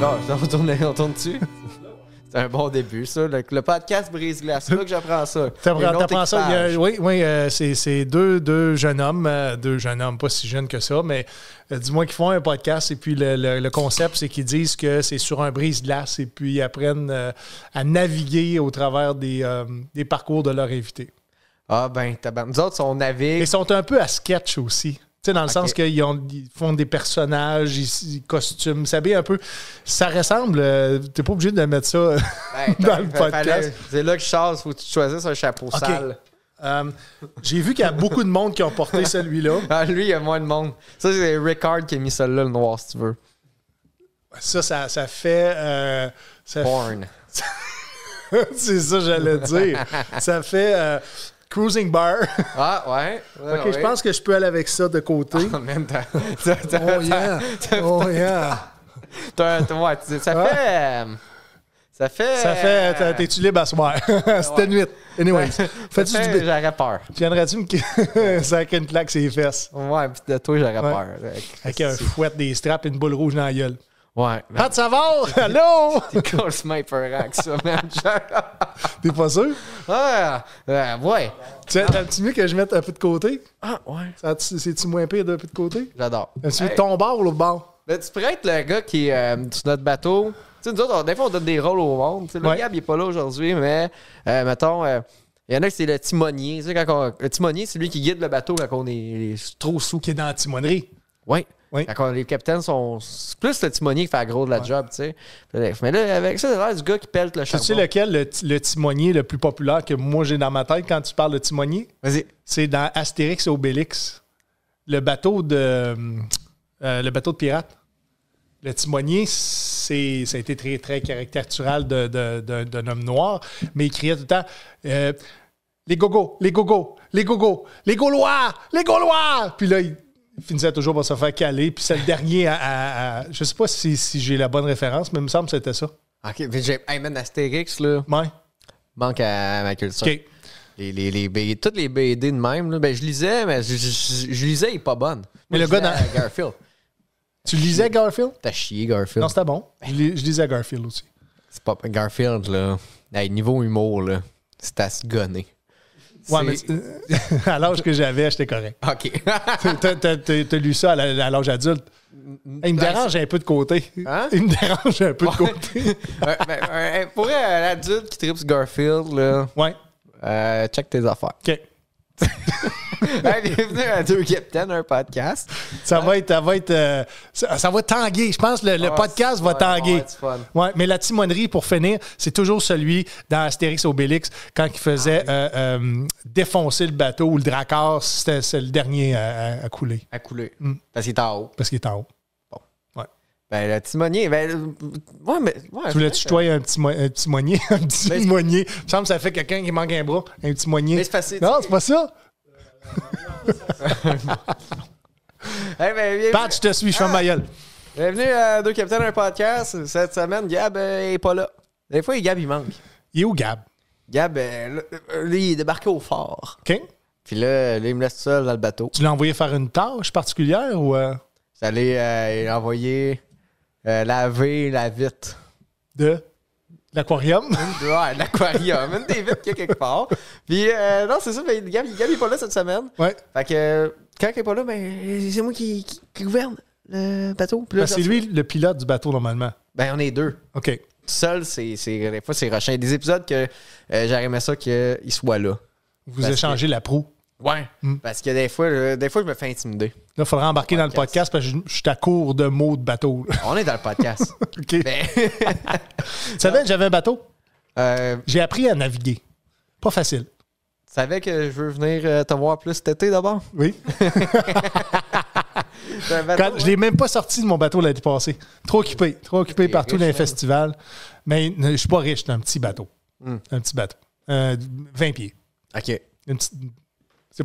On tourne, on tourne dessus. C'est un bon début, ça. Le, le podcast brise-glace. C'est là que j'apprends ça. T'apprends ça? a- oui, oui euh, c'est deux, deux jeunes hommes, euh, deux jeunes hommes, pas si jeunes que ça, mais euh, dis-moi qu'ils font un podcast et puis le, le- le concept, c'est qu'ils disent que c'est sur un brise-glace et puis ils apprennent euh, à naviguer au travers des, des parcours de leurs invités. Ah, ben, nous autres, on navigue. ils sont un peu à sketch aussi. Tu sais, dans le sens qu'ils ont- ils font des personnages, ils, ils costument, s'habillent un peu. Ça ressemble. euh, T'es pas obligé de mettre ça. Ben, dans le podcast. C'est là que je chasse. Faut que tu choisisses un chapeau sale. Euh, J'ai vu qu'il y a beaucoup de monde qui ont porté celui-là. Ah, lui, il y a moins de monde. Ça, c'est Ricard qui a mis celle-là, le noir, si tu veux. Ça, ça, ça fait. euh, ça Porn. c'est ça, j'allais dire. Ça fait euh, cruising bar. Ah, ouais. ok, ouais. je pense que je peux aller avec ça de côté. Oh, man, Oh yeah! Oh yeah! t'as- ouais, tu- ça Ouais. fait. Ça fait. Ça fait. t'as- T'es-tu libre à soir? C'était nuit. Anyways. Ça Fais-tu du. J'aurais peur. Viendrais-tu me sacrer une claque sur les fesses? Ouais, pis de toi, j'aurais peur. Avec un fouet, des straps et une boule rouge dans la gueule. Ouais. Pat Savard! Allô? T'es complètement épeurant avec ça, man. T'es pas sûr? ah, euh, ouais. Tu T'as-tu mieux que je mette un peu de côté? Ah, ouais. C'est-tu moins pire d'un peu de côté? J'adore. T'as-tu Hey, ton bord ou l'autre bord? ben, tu pourrais être le gars qui est euh, sur notre bateau. Tu sais, nous autres, on- des fois, on donne des rôles au monde. Le Ouais. Gab, il est pas là aujourd'hui, mais euh, mettons, euh, il y en a qui c'est le timonier. Tu sais, quand on- le timonier, c'est lui qui guide le bateau quand on est trop sous. Qui est dans la timonerie. Oui. Oui. Quand les capitaines sont. Plus le timonier qui fait la gros de la job, tu sais. Mais là, avec ça, c'est l'air du gars qui pèle le Tu charbon. sais lequel, le, ti- le timonier le plus populaire que moi j'ai dans ma tête quand tu parles de timonier? Vas-y. C'est dans Astérix et Obélix. Le bateau de. euh, le bateau de pirate. Le timonier, c'est, ça a été très, très caricatural de- de- de- d'un homme noir, mais il criait tout le temps euh, Les gogos, les gogos, les gogos, les Gaulois, les Gaulois! Puis là, il finissait toujours par se faire caler. Puis c'est le dernier à. à- à- je sais pas si, si j'ai la bonne référence, mais il me semble que c'était ça. Ok. Hey, man, Astérix, là, Ouais. manque à ma culture. OK. Les, les, les BD, toutes les BD de même, là, ben, je lisais, mais je, je- je lisais, il est pas bonne. Mais Moi, le gars lisais Garfield. Tu lisais Garfield? T'as chié, Garfield. Non, c'était bon. Je, lis- je lisais Garfield aussi. c'est pas. Garfield, là. Hey, niveau humour, là. C'est à se gonner. Ouais, mais à l'âge que j'avais, j'étais correct. Ok. T'as- lu ça à l'âge adulte. Il me Ben, dérange un peu de côté. Hein? Il me dérange un peu de côté. Euh, ben, pour un adulte qui tripe Garfield, là, Ouais. euh, check tes affaires. OK. Hey, bienvenue à Deux Capitaines, un podcast. Ça va être. Ça va, être euh, ça, ça va tanguer. Je pense que le, le Ah, podcast va fun, tanguer. ouais, mais la timonerie, pour finir, c'est toujours celui dans Astérix Obélix, quand il faisait Ah euh, euh, défoncer le bateau ou le dracard, c'était c'est le dernier à, couler. À couler. Mm. Parce qu'il est en haut. Parce qu'il est en haut. Ben, le timonier, ben. Ouais, mais. Ouais, Tu voulais-tu c'est- tutoyer un petit, un petit? Un petit moigné. Il me semble que ça fait quelqu'un qui manque un bras. Un petit facile. Non, c'est pas ça. Hey, ben, Pat, je te suis, je ferme ma gueule. bienvenue à Deux Capitaines, un podcast. Cette semaine, Gab euh, est pas là. Des fois, Gab, il manque. Il est où, Gab? Gab, euh, euh, lui, il est débarqué au fort. OK? Puis là, là, il me laisse seul dans le bateau. Tu l'as envoyé faire une tâche particulière ou euh, J'allais euh, envoyer euh, laver la vitre. de? L'aquarium? Ouais, l'aquarium, une des vitres qu'il y a quelque part. Puis, euh, non, c'est ça, mais Gab, Gab, il est pas là cette semaine. ouais. Fait que, quand il est pas là, ben, c'est moi qui, qui, qui gouverne le bateau. Ben, c'est lui le pilote du bateau, normalement. Ben, on est deux. OK. Tout seul, c'est, des fois, c'est rushant. Il y a des épisodes que euh, j'aurais aimé ça qu'il soit là. Vous échangez la proue. Ouais. Mm. Parce que des fois, des fois, je me fais intimider. Là, il faudra embarquer dans le Podcast. parce que je, je suis à court de mots de bateau. là. On est dans le podcast. OK. ben, Tu savais que j'avais un bateau? euh, J'ai appris à naviguer. Pas facile. tu savais que je veux venir euh, te voir plus cet été d'abord? Oui. T'as un bateau, Quand, je l'ai même pas sorti de mon bateau l'année passée. Trop occupé. Trop occupé T'es partout riche, dans les man. festivals. Mais euh, je suis pas riche, c'est un petit bateau. Hmm. Un petit bateau. Euh, 20 pieds. OK. Une petite- Il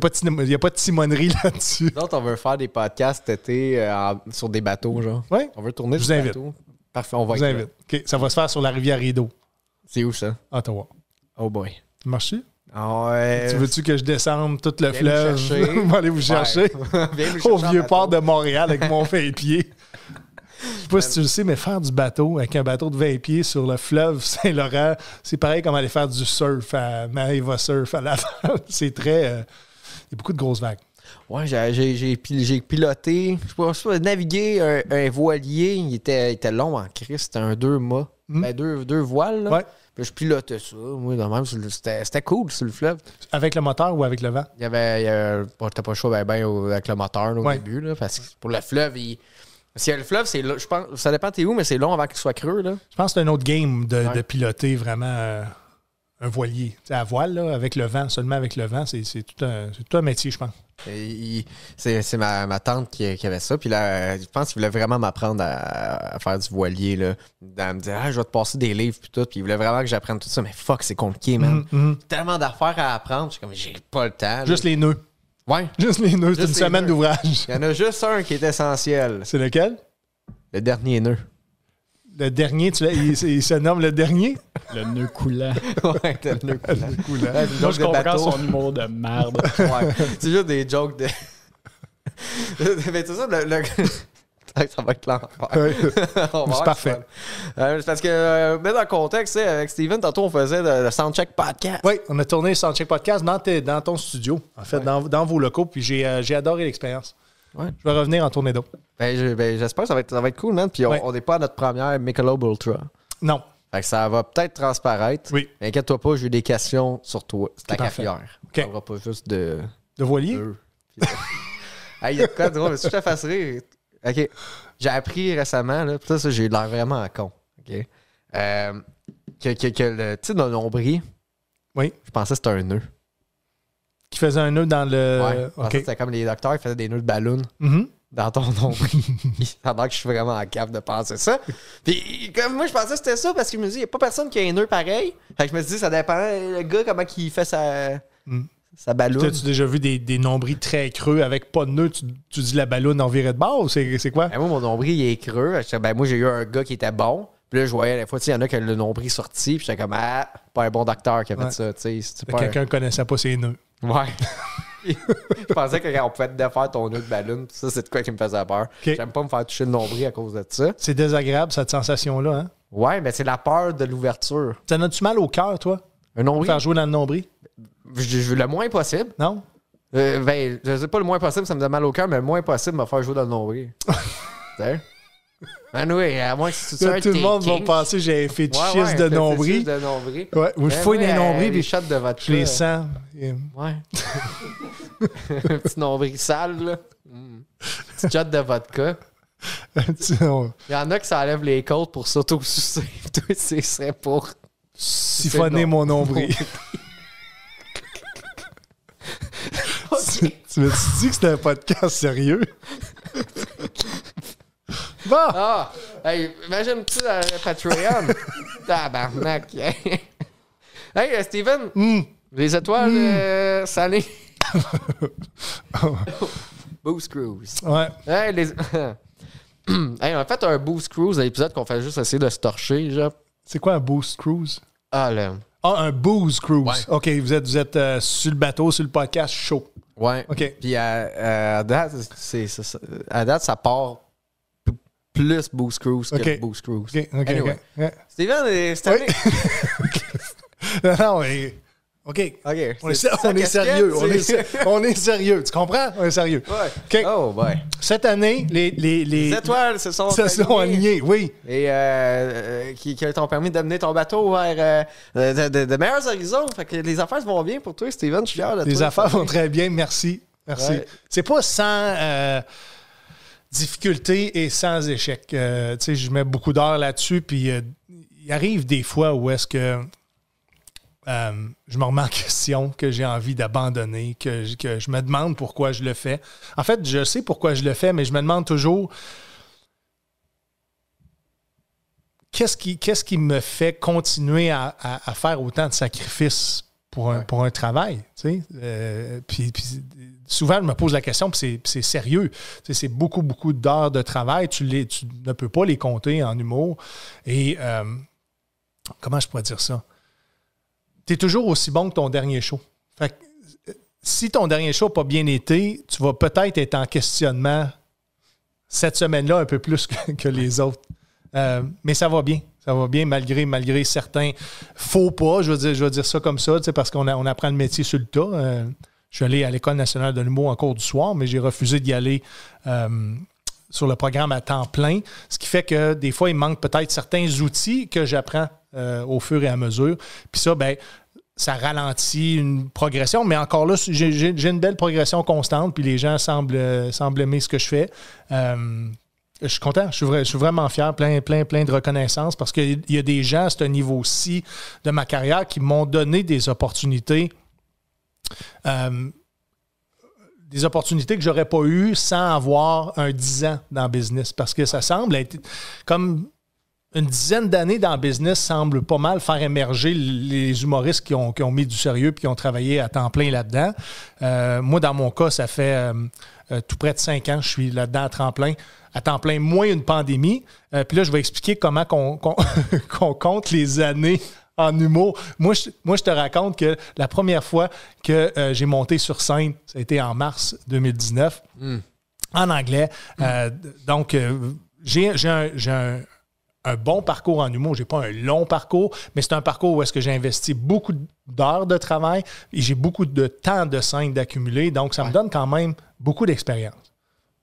n'y a pas de timonerie là-dessus. Nous autres, on veut faire des podcasts cet été euh, sur des bateaux, genre. Oui, On veut tourner sur des bateaux. Parfait, on va je vous invite. Ça va se faire sur la rivière Rideau, C'est où ça? Ottawa. Oh boy. Marche-tu? Ah ouais. Tu veux-tu que je descende tout le Viens fleuve? On va aller vous chercher. Au chercher en vieux port de Montréal avec mon fait pied. Je pas si tu le sais, mais faire du bateau avec un bateau de 20 pieds sur le fleuve Saint-Laurent, c'est pareil comme aller faire du surf à Maeva Surf à Laval. c'est très. euh, il y a beaucoup de grosses vagues. Ouais, j'ai- j'ai j'ai pil- j'ai piloté, je sais pas, pas, navigué un, un voilier, il était, il était long en Christ, c'était un deux mâts. Hmm. Ben, deux, deux voiles, là. Ouais. Puis je pilotais ça, moi, de même, c'était cool sur le fleuve. Avec le moteur ou avec le vent? Il y avait, il y avait bon, t'as pas choix ben, ben, avec le moteur là, au Ouais. début, là, parce que pour le fleuve, il... Que le fleuve, c'est je pense, ça dépend t'es où, mais c'est long avant qu'il soit creux, là. Je pense que c'est un autre game de, Ouais. de piloter vraiment euh, un voilier. À voile, là, avec le vent, seulement avec le vent, c'est c'est tout, un- c'est tout un métier, je pense. C'est c'est ma, ma tante qui, qui avait ça. Puis là, je pense qu'il voulait vraiment m'apprendre à, à faire du voilier. Là. Elle me disait, ah, je vais te passer des livres. Puis tout. Puis il voulait vraiment que j'apprenne tout ça. Mais fuck, c'est compliqué, man. Mhm, mhm. Tellement d'affaires à apprendre. Je suis comme, j'ai pas le temps. là. Juste les nœuds. Ouais. Juste les nœuds, c'est une semaine d'ouvrage. Il y en a juste un qui est essentiel. C'est lequel? Le dernier nœud. Le dernier, tu l'as- il, il se nomme le dernier? Le nœud coulant. ouais, le nœud coulant. Ouais, une Moi, joke je de comprends bateau. son humour de merde. Ouais. C'est juste des jokes de. Mais c'est ça, le. le- ça va être l'enfer. C'est parfait. Euh, c'est parce que, euh, mettre dans le contexte, avec Steven, tantôt, on faisait le, le Soundcheck Podcast. Oui, on a tourné Soundcheck Podcast dans, tes- dans ton studio, en fait, Ouais. dans, dans vos locaux, puis j'ai euh, j'ai adoré l'expérience. Ouais. Je vais revenir en tournée d'eau. Ben, je- ben, j'espère que ça va, être, ça va être cool, man. Puis on- Ouais. on n'est pas à notre première Michelob Ultra. Non, Fait que ça va peut-être transparaître. oui, Mais Inquiète-toi pas, j'ai eu des questions sur toi. C'est ta Tout à fait. cafetière. OK. On parlera pas juste de. de voilier? d'eux. Puis- Hey, il y a de quoi de drôle, mais si je te fasse rire? OK. J'ai appris récemment, là, puis ça, j'ai l'air vraiment con. OK? Euh, que, que, que le titre d'un nombril, Oui, je pensais que c'était un nœud. Qui faisait un nœud dans le. ouais. Je pensais OK. que c'était comme les docteurs qui faisaient des nœuds de ballon Mhm. dans ton nombril. a l'air que je suis vraiment en cap de penser ça. Puis comme moi, je pensais que c'était ça parce que je me dis, il n'y a pas personne qui a un nœud pareil. Fait que je me suis dit, ça dépend, le gars, comment il fait sa, Mm. sa ballonne. As-tu déjà vu des, des nombrils très creux avec pas de nœud? Tu, tu dis la ballonne en virée de bord ou c'est quoi? Ben, moi, mon nombril, il est creux. Ben, moi, j'ai eu un gars qui était bon. Puis là, je voyais, des fois, tu sais, il y en a qui ont le nombril sorti. Puis j'étais comme, ah, pas un bon docteur qui a fait Ouais. ça. Tu un- Quelqu'un connaissait pas ses nœuds. Ouais. je pensais qu'on pouvait te défaire ton nœud de ballon. Ça, c'est de quoi qui me faisait peur. J'aime pas me faire toucher le nombril à cause de ça. C'est désagréable, cette sensation-là. Hein? Ouais, mais c'est la peur de l'ouverture. Ça donne-tu mal au cœur, toi? Un nombril, Faire jouer dans le nombril? je, le moins possible. Non? Euh, ben, je sais pas le moins possible, ça me donne mal au cœur, mais le moins possible, me faire jouer dans le nombril. Ben oui, à moins que tu Là, tout le monde va penser que j'ai un Ouais, fétichisme ouais, de nombril. de nombril. Ouais, où je Ben fouille des nombrils puis shots de votre je les sens. Ouais. Un petit nombril sale, là. Mm. Petit shot de vodka. Il y en a qui s'enlèvent les côtes pour s'auto-sucer. Toi, ce serait pour. Siphonner mon nombril. tu tu me dis que c'était un podcast sérieux? Bon! Ah! Hey, imagine-tu euh, Patreon? Tabarnak! hey, euh, Steven, Hmm. les étoiles euh, salées. Boost Cruise. Ouais. Hey, les... hey, on a fait un Boost Cruise, un épisode qu'on fait juste essayer de se torcher, genre. C'est quoi un boost cruise? Ah, là. Ah, un booze cruise. Ouais. OK, vous êtes, vous êtes euh, sur le bateau, sur le podcast chaud. Ouais. OK. Puis à, à date, c'est, à date, ça part plus Boost Cruise que. Boost Cruise. OK, OK, Anyway. Steven, euh, cette année. Non, non, mais- OK. OK. On est, on sérieux. On est, on est sérieux. Tu comprends? On est sérieux. Ouais. Oh, boy. Cette année, les, les, les, Les étoiles se sont, se sont alignées. Oui. Et euh, euh, qui, qui t'ont permis d'amener ton bateau vers euh, de, de- de meilleurs horizons. Fait que les affaires vont bien pour toi, Steven. Je suis fier de toi. Les affaires vont très bien. Merci. Merci. Ouais. C'est pas sans euh, difficulté et sans échec. Euh, je mets beaucoup d'heures là-dessus. Puis euh, il arrive des fois où est-ce que euh, je me remets en question, que j'ai envie d'abandonner, que, je me demande pourquoi je le fais. En fait, je sais pourquoi je le fais, mais je me demande toujours qu'est-ce qui, me fait continuer à faire autant de sacrifices pour un, Ouais. pour un travail. tu sais? Euh, puis, puis souvent, je me pose la question, puis c'est, sérieux. Tu sais, c'est beaucoup, beaucoup d'heures de travail. Tu, les, tu ne peux pas les compter en humour. Et euh, comment je pourrais dire ça? Tu es toujours aussi bon que ton dernier show. Fait que, euh, si ton dernier show n'a pas bien été, tu vas peut-être être en questionnement cette semaine-là un peu plus que, que les autres. Euh, mais ça va bien. Ça va bien malgré, malgré certains faux pas, je veux dire, je dire ça comme ça, parce qu'on apprend le métier sur le tas. Euh, je suis allé à l'École nationale de l'humour en cours du soir, mais j'ai refusé d'y aller euh, sur le programme à temps plein, ce qui fait que des fois, il manque peut-être certains outils que j'apprends euh, au fur et à mesure. Puis ça, ben, ça ralentit une progression, mais encore là, j'ai une belle progression constante, puis les gens semblent, semblent aimer ce que je fais. Je suis content, je suis, vrai- je suis vraiment fier, plein, plein, plein de reconnaissance parce qu'il y a des gens à ce niveau-ci de ma carrière qui m'ont donné des opportunités. euh, des opportunités que j'aurais pas eues sans avoir un 10 ans dans le business. Parce que ça semble être comme une dizaine d'années dans le business semble pas mal faire émerger les humoristes qui ont, mis du sérieux puis qui ont travaillé à temps plein là-dedans. Euh, moi, dans mon cas, ça fait euh, euh, tout près de cinq ans, je suis là-dedans à temps plein. À temps plein, moins une pandémie. Euh, puis là, je vais expliquer comment qu'on qu'on- qu'on compte les années en humour. Moi je, moi, je te raconte que la première fois que euh, j'ai monté sur scène, ça a été en mars 2019 en anglais. Donc, j'ai j'ai un, j'ai un- un bon parcours en humour. J'ai pas un long parcours, mais c'est un parcours où est-ce que j'ai investi beaucoup d'heures de travail et j'ai beaucoup de temps de scène d'accumuler. Donc, ça me donne quand même beaucoup d'expérience.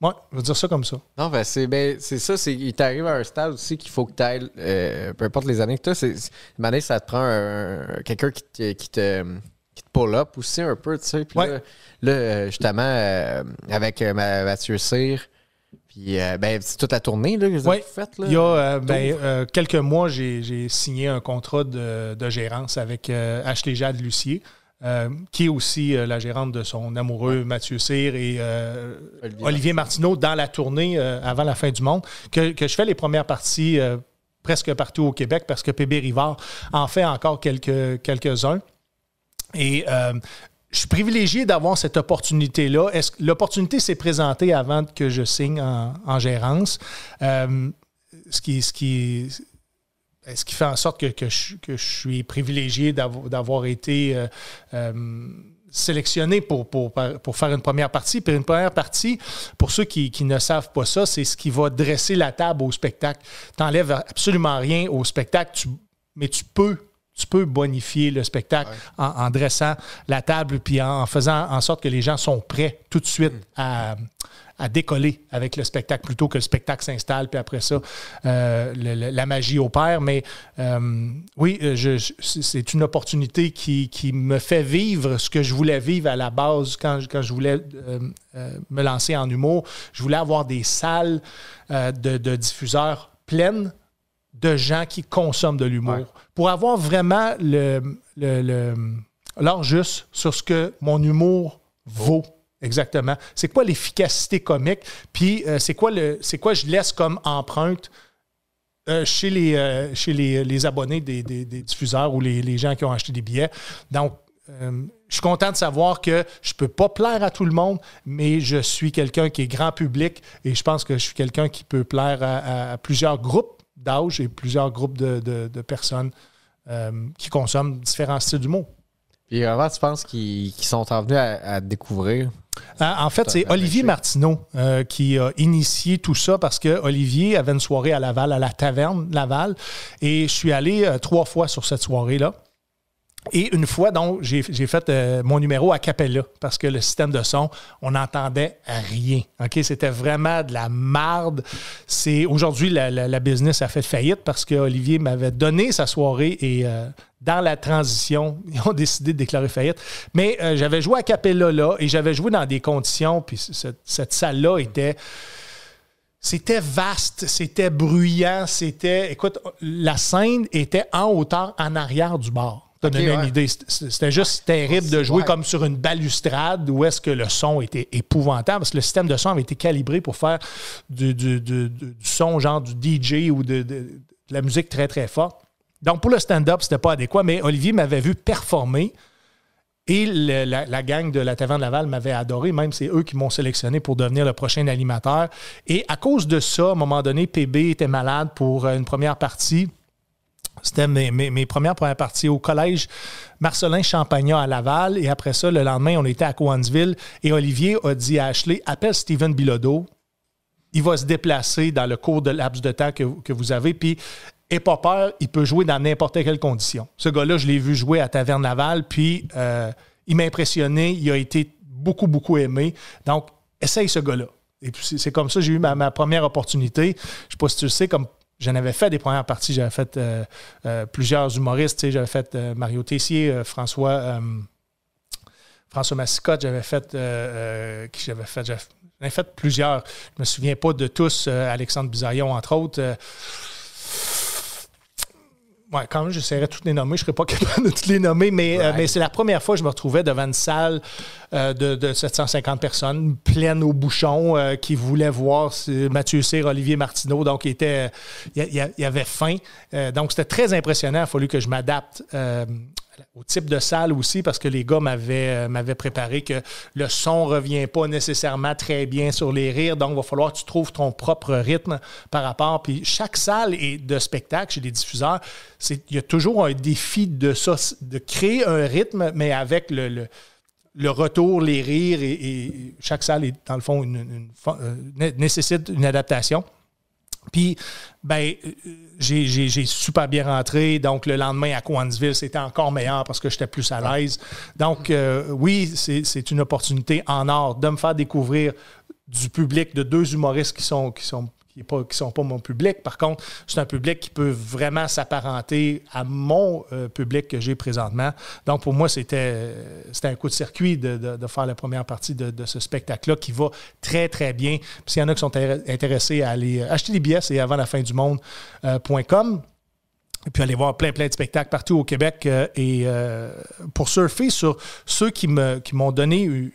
Moi, je veux dire ça comme ça. Non, ben c'est ben, ça, c'est il t'arrive à un stade aussi qu'il faut que tu ailles, peu importe les années que tu as, une ça te prend un- quelqu'un qui te, qui, te, qui te pull up aussi un peu, tu sais. Puis Ouais. là, là, euh, justement, euh, avec euh, ma- Mathieu Cyr, puis euh, ben, c'est toute la tournée là, que vous Ouais. avez faite. Il y a euh, ben, euh, quelques mois, j'ai signé un contrat de, de gérance avec Ashley Jade Lucier, qui est aussi la gérante de son amoureux Mathieu Cyr et Olivier Olivier, Martineau dans la tournée avant la fin du monde, que, que je fais les premières parties presque partout au Québec parce que PB Rivard en fait encore quelques, quelques-uns. Et euh, je suis privilégié d'avoir cette opportunité-là. Est-ce L'opportunité s'est présentée avant que je signe en, gérance? Euh, ce qui, ce qui, fait en sorte que, je, suis privilégié d'avo- d'avoir été euh, euh, sélectionné pour, faire une première partie. Puis une première partie, pour ceux qui, ne savent pas ça, c'est ce qui va dresser la table au spectacle. Tu n'enlèves absolument rien au spectacle, mais tu peux. Tu peux bonifier le spectacle en, en dressant la table puis en, en faisant en sorte que les gens sont prêts tout de suite à, à décoller avec le spectacle plutôt que le spectacle s'installe, puis après ça, euh, le- la magie opère. Mais euh, oui, euh, je- je- c'est- une opportunité qui, qui me fait vivre ce que je voulais vivre à la base quand, je- quand je voulais euh, me lancer en humour. Je voulais avoir des salles de, de diffuseurs pleines de gens qui consomment de l'humour. Ouais. Pour avoir vraiment le, le, le- l'heure juste sur ce que mon humour vaut. Exactement. C'est quoi l'efficacité comique? Puis euh, c'est quoi le c'est quoi je laisse comme empreinte euh, chez, les, euh, chez les, les abonnés des, des- des diffuseurs ou les, les gens qui ont acheté des billets? Donc, euh, je suis content de savoir que je ne peux pas plaire à tout le monde, mais je suis quelqu'un qui est grand public et je pense que je suis quelqu'un qui peut plaire à, à- à plusieurs groupes d'âge et plusieurs groupes de, de- de personnes euh, qui consomment différents styles d'humour. Puis avant, tu penses qu'ils sont en venus à, à découvrir? Euh, En fait, c'est Olivier Martineau euh, qui a initié tout ça parce que Olivier avait une soirée à Laval, à la taverne Laval, et je suis allé euh, trois fois sur cette soirée-là. Et une fois, donc, j'ai fait euh, mon numéro à Capella parce que le système de son, on n'entendait rien. OK? C'était vraiment de la marde. C'est Aujourd'hui, la business a fait faillite parce que Olivier m'avait donné sa soirée et euh, dans la transition, ils ont décidé de déclarer faillite. Mais euh, j'avais joué à Capella là et j'avais joué dans des conditions, puis cette, cette salle-là était. C'était vaste, c'était bruyant, c'était. Écoute, la scène était en hauteur, en arrière du bar. Une idée. C'était juste terrible de jouer ouais. comme sur une balustrade où est-ce que le son était épouvantable parce que le système de son avait été calibré pour faire du, du- du- du- du son genre du DJ ou de, de- de la musique très très forte. Donc pour le stand-up, c'était pas adéquat, mais Olivier m'avait vu performer. Et le- la, la gang de la Taverne Laval m'avait adoré, même c'est eux qui m'ont sélectionné pour devenir le prochain animateur. Et à cause de ça, à un moment donné, PB était malade pour une première partie. C'était mes, mes- premières premières parties au collège Marcelin Champagnat à Laval. Et après ça, le lendemain, on était à Cowansville. Et Olivier a dit à Ashley Appelle Steven Bilodeau. il va se déplacer dans le cours de laps de temps que, que vous avez. Puis, et pas peur, il peut jouer dans n'importe quelle condition. Ce gars-là, je l'ai vu jouer à Taverne Laval, puis euh, il m'a impressionné. Il a été beaucoup, beaucoup aimé. Donc, essaye ce gars-là. Et puis, c'est- c'est comme ça que j'ai eu ma, ma première opportunité. Je ne sais pas si tu le sais, comme j'en avais fait des premières parties, j'avais fait euh, euh, plusieurs humoristes. J'avais fait euh, Mario Tessier, François, François Massicotte, j'avais fait. j'avais fait? Fait plusieurs. Je me souviens pas de tous. Alexandre Bisaillon, entre autres. Ouais, quand même, j'essaierai de toutes les nommer. Je ne serais pas capable de toutes les nommer, mais, euh, mais c'est la première fois que je me retrouvais devant une salle euh, de, de 750 personnes, pleine au bouchon, euh, qui voulaient voir Mathieu Cyr, Olivier Martineau. Donc, il, était, il il avait faim. Euh, donc, c'était très impressionnant. Il a fallu que je m'adapte euh, au type de salle aussi, parce que les gars m'avaient euh, préparé que le son ne revient pas nécessairement très bien sur les rires. Donc, il va falloir que tu trouves ton propre rythme par rapport. Puis, chaque salle est de spectacle chez les diffuseurs, c'est- il y a toujours un défi de ça, de créer un rythme, mais avec le, retour, les rires, et, chaque salle dans le fond, euh, né- nécessite une adaptation. Puis, ben, euh, j'ai- super bien rentré. Donc, le lendemain à Coansville, c'était encore meilleur parce que j'étais plus à l'aise. Donc, euh, oui, c'est c'est une opportunité en or de me faire découvrir du public de deux humoristes qui sont, qui sont, qui qui sont pas mon public. Par contre, c'est un public qui peut vraiment s'apparenter à mon euh, public que j'ai présentement. Donc, pour moi, c'était un coup de circuit de, de- faire la première partie de, ce spectacle-là qui va très, très bien. Puis s'il y en a qui sont intér- intéressés à aller acheter des billets, c'est avant la fin du monde.com. Et puis aller voir plein, plein de spectacles partout au Québec. euh, et euh, pour surfer sur ceux qui me- qui m'ont donné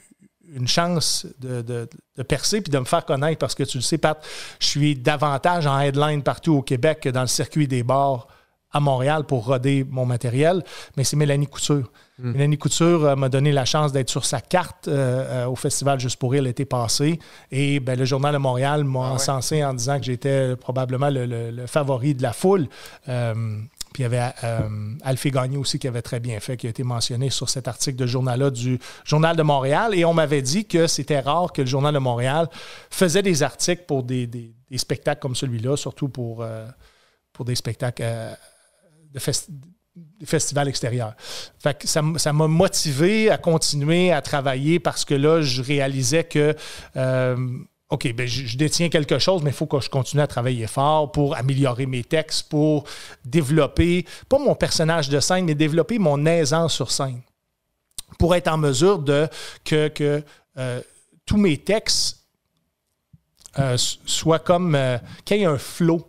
une chance de, de- de percer puis de me faire connaître parce que tu le sais, Pat, je suis davantage en headline partout au Québec que dans le circuit des bars à Montréal pour roder mon matériel, mais c'est Mélanie Couture. Mélanie Couture euh, m'a donné la chance d'être sur sa carte euh, euh, au Festival Juste pour rire l'été passé. Et ben, le Journal de Montréal m'a encensé en disant que j'étais probablement le, le- le favori de la foule. Il y avait euh, Alphée Gagné aussi qui avait très bien fait, qui a été mentionné sur cet article de journal-là du Journal de Montréal. Et on m'avait dit que c'était rare que le Journal de Montréal faisait des articles pour des, des- spectacles comme celui-là, surtout pour, euh, pour des spectacles euh, de festivals extérieurs. Fait que ça m'a motivé à continuer à travailler parce que là, je réalisais que euh, OK, ben, je, détiens quelque chose, mais il faut que je continue à travailler fort pour améliorer mes textes, pour développer, pas mon personnage de scène, mais développer mon aisance sur scène. Pour être en mesure de que, que euh, tous mes textes euh, soient comme euh, qu'il y ait un flow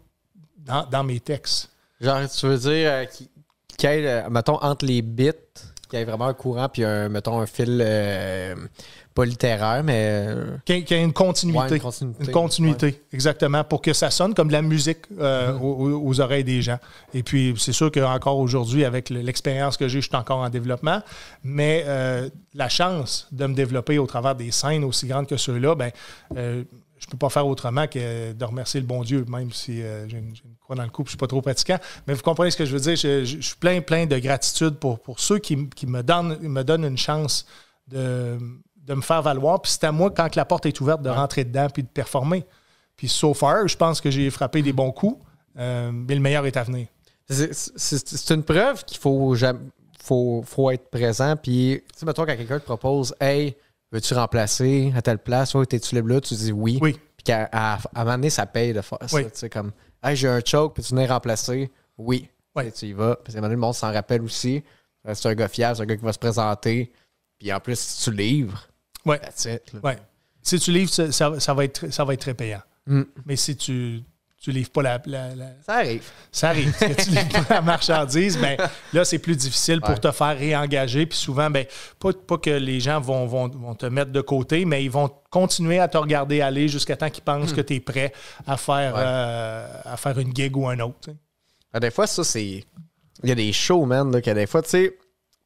dans, dans mes textes. Genre, tu veux dire qu'il y mettons, entre les bits, qu'il y ait vraiment un courant, puis un, mettons, un fil euh, pas littéraire, mais. euh, Qu'il y ait- qu'il y ait une continuité. Ouais, une continuité. Une continuité, exactement, pour que ça sonne comme de la musique euh, Mm-hmm. aux, aux oreilles des gens. Et puis, c'est sûr qu'encore aujourd'hui, avec le- l'expérience que j'ai, je suis encore en développement, mais la chance de me développer au travers des scènes aussi grandes que ceux-là, ben, je ne peux pas faire autrement que de remercier le bon Dieu, même si euh, j'ai une, croix dans le cou, je ne suis pas trop pratiquant. Mais vous comprenez ce que je veux dire? Je, je- je suis plein, plein de gratitude pour, pour ceux qui, qui me, donnent, me donnent une chance de, de me faire valoir. Puis c'est à moi, quand la porte est ouverte, de rentrer dedans puis de performer. Puis so far, je pense que j'ai frappé des bons coups, euh, mais le meilleur est à venir. C'est- une preuve qu'il faut, faut, faut être présent. Puis, tu sais, mettons, quand quelqu'un te propose, hey, veux-tu remplacer à telle place? T'es-tu libre là? Tu dis oui. Oui. Puis qu'à à, à un moment donné, ça paye de faire ça. Oui. Tu sais, comme, hey, j'ai un choke, peux-tu venir remplacer? Oui. Oui. Et tu y vas. Puis, à un moment donné, le monde s'en rappelle aussi. Euh, C'est un gars fiable, c'est un gars qui va se présenter. Puis, en plus, si tu livres, Ouais. it. Si tu livres, ça, ça- ça va, être, ça va être très payant. Mm. Mais si tu tu livres pas la, la- la- Ça arrive. Ça arrive. Tu livres pas la marchandise, ben, là, c'est plus difficile pour Ouais. te faire réengager. Puis souvent, ben, pas, pas que les gens vont, vont, vont te mettre de côté, mais ils vont continuer à te regarder aller jusqu'à temps qu'ils pensent que tu es prêt à faire, Ouais. euh, à faire une gig ou un autre. Ah, des fois, ça, c'est. Il y a des shows, man, là, que des fois, tu sais,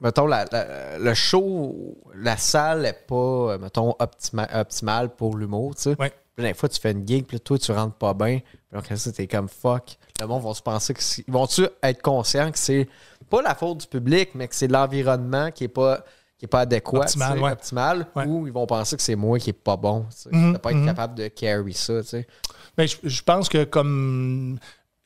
mettons, la- la- le show, la salle n'est pas, euh, mettons, optima- optimale pour l'humour, tu sais. Ouais. Puis des fois, tu fais une gig, puis toi, tu rentres pas bien. Donc, ça, t'es comme fuck. Le monde va se penser que. Ils vont-tu être conscients que c'est pas la faute du public, mais que c'est l'environnement qui est pas. qui est pas adéquat, Optimal, ouais. optimal, Ouais. ou ils vont penser que c'est moi qui est pas bon. Tu sais. Mhm, pas être mhm. capable de carry ça. Tu sais. Mais je, je pense que comme.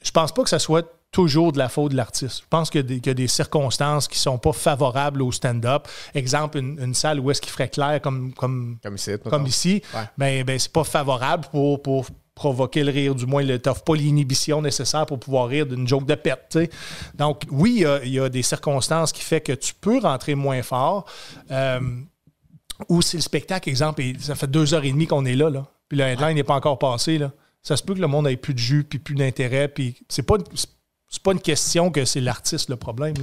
Je pense pas que ça soit toujours de la faute de l'artiste. Je pense qu'il y, a des- qu'il y a des circonstances qui sont pas favorables au stand-up. Exemple, une, une salle où est-ce qu'il ferait clair comme, comme, Comme ici. comme ici, Ouais. ben, ben c'est pas favorable pour, pour provoquer le rire. Du moins, tu n'offres pas l'inhibition nécessaire pour pouvoir rire d'une joke de pète. Donc, oui, il y a- des circonstances qui fait que tu peux rentrer moins fort. Euh, ou si le spectacle, exemple, ça fait deux heures et demie qu'on est là, là puis le headline n'est pas encore passé, ça se peut que le monde ait plus de jus, puis plus d'intérêt, puis c'est pas, pas une question que c'est l'artiste le problème.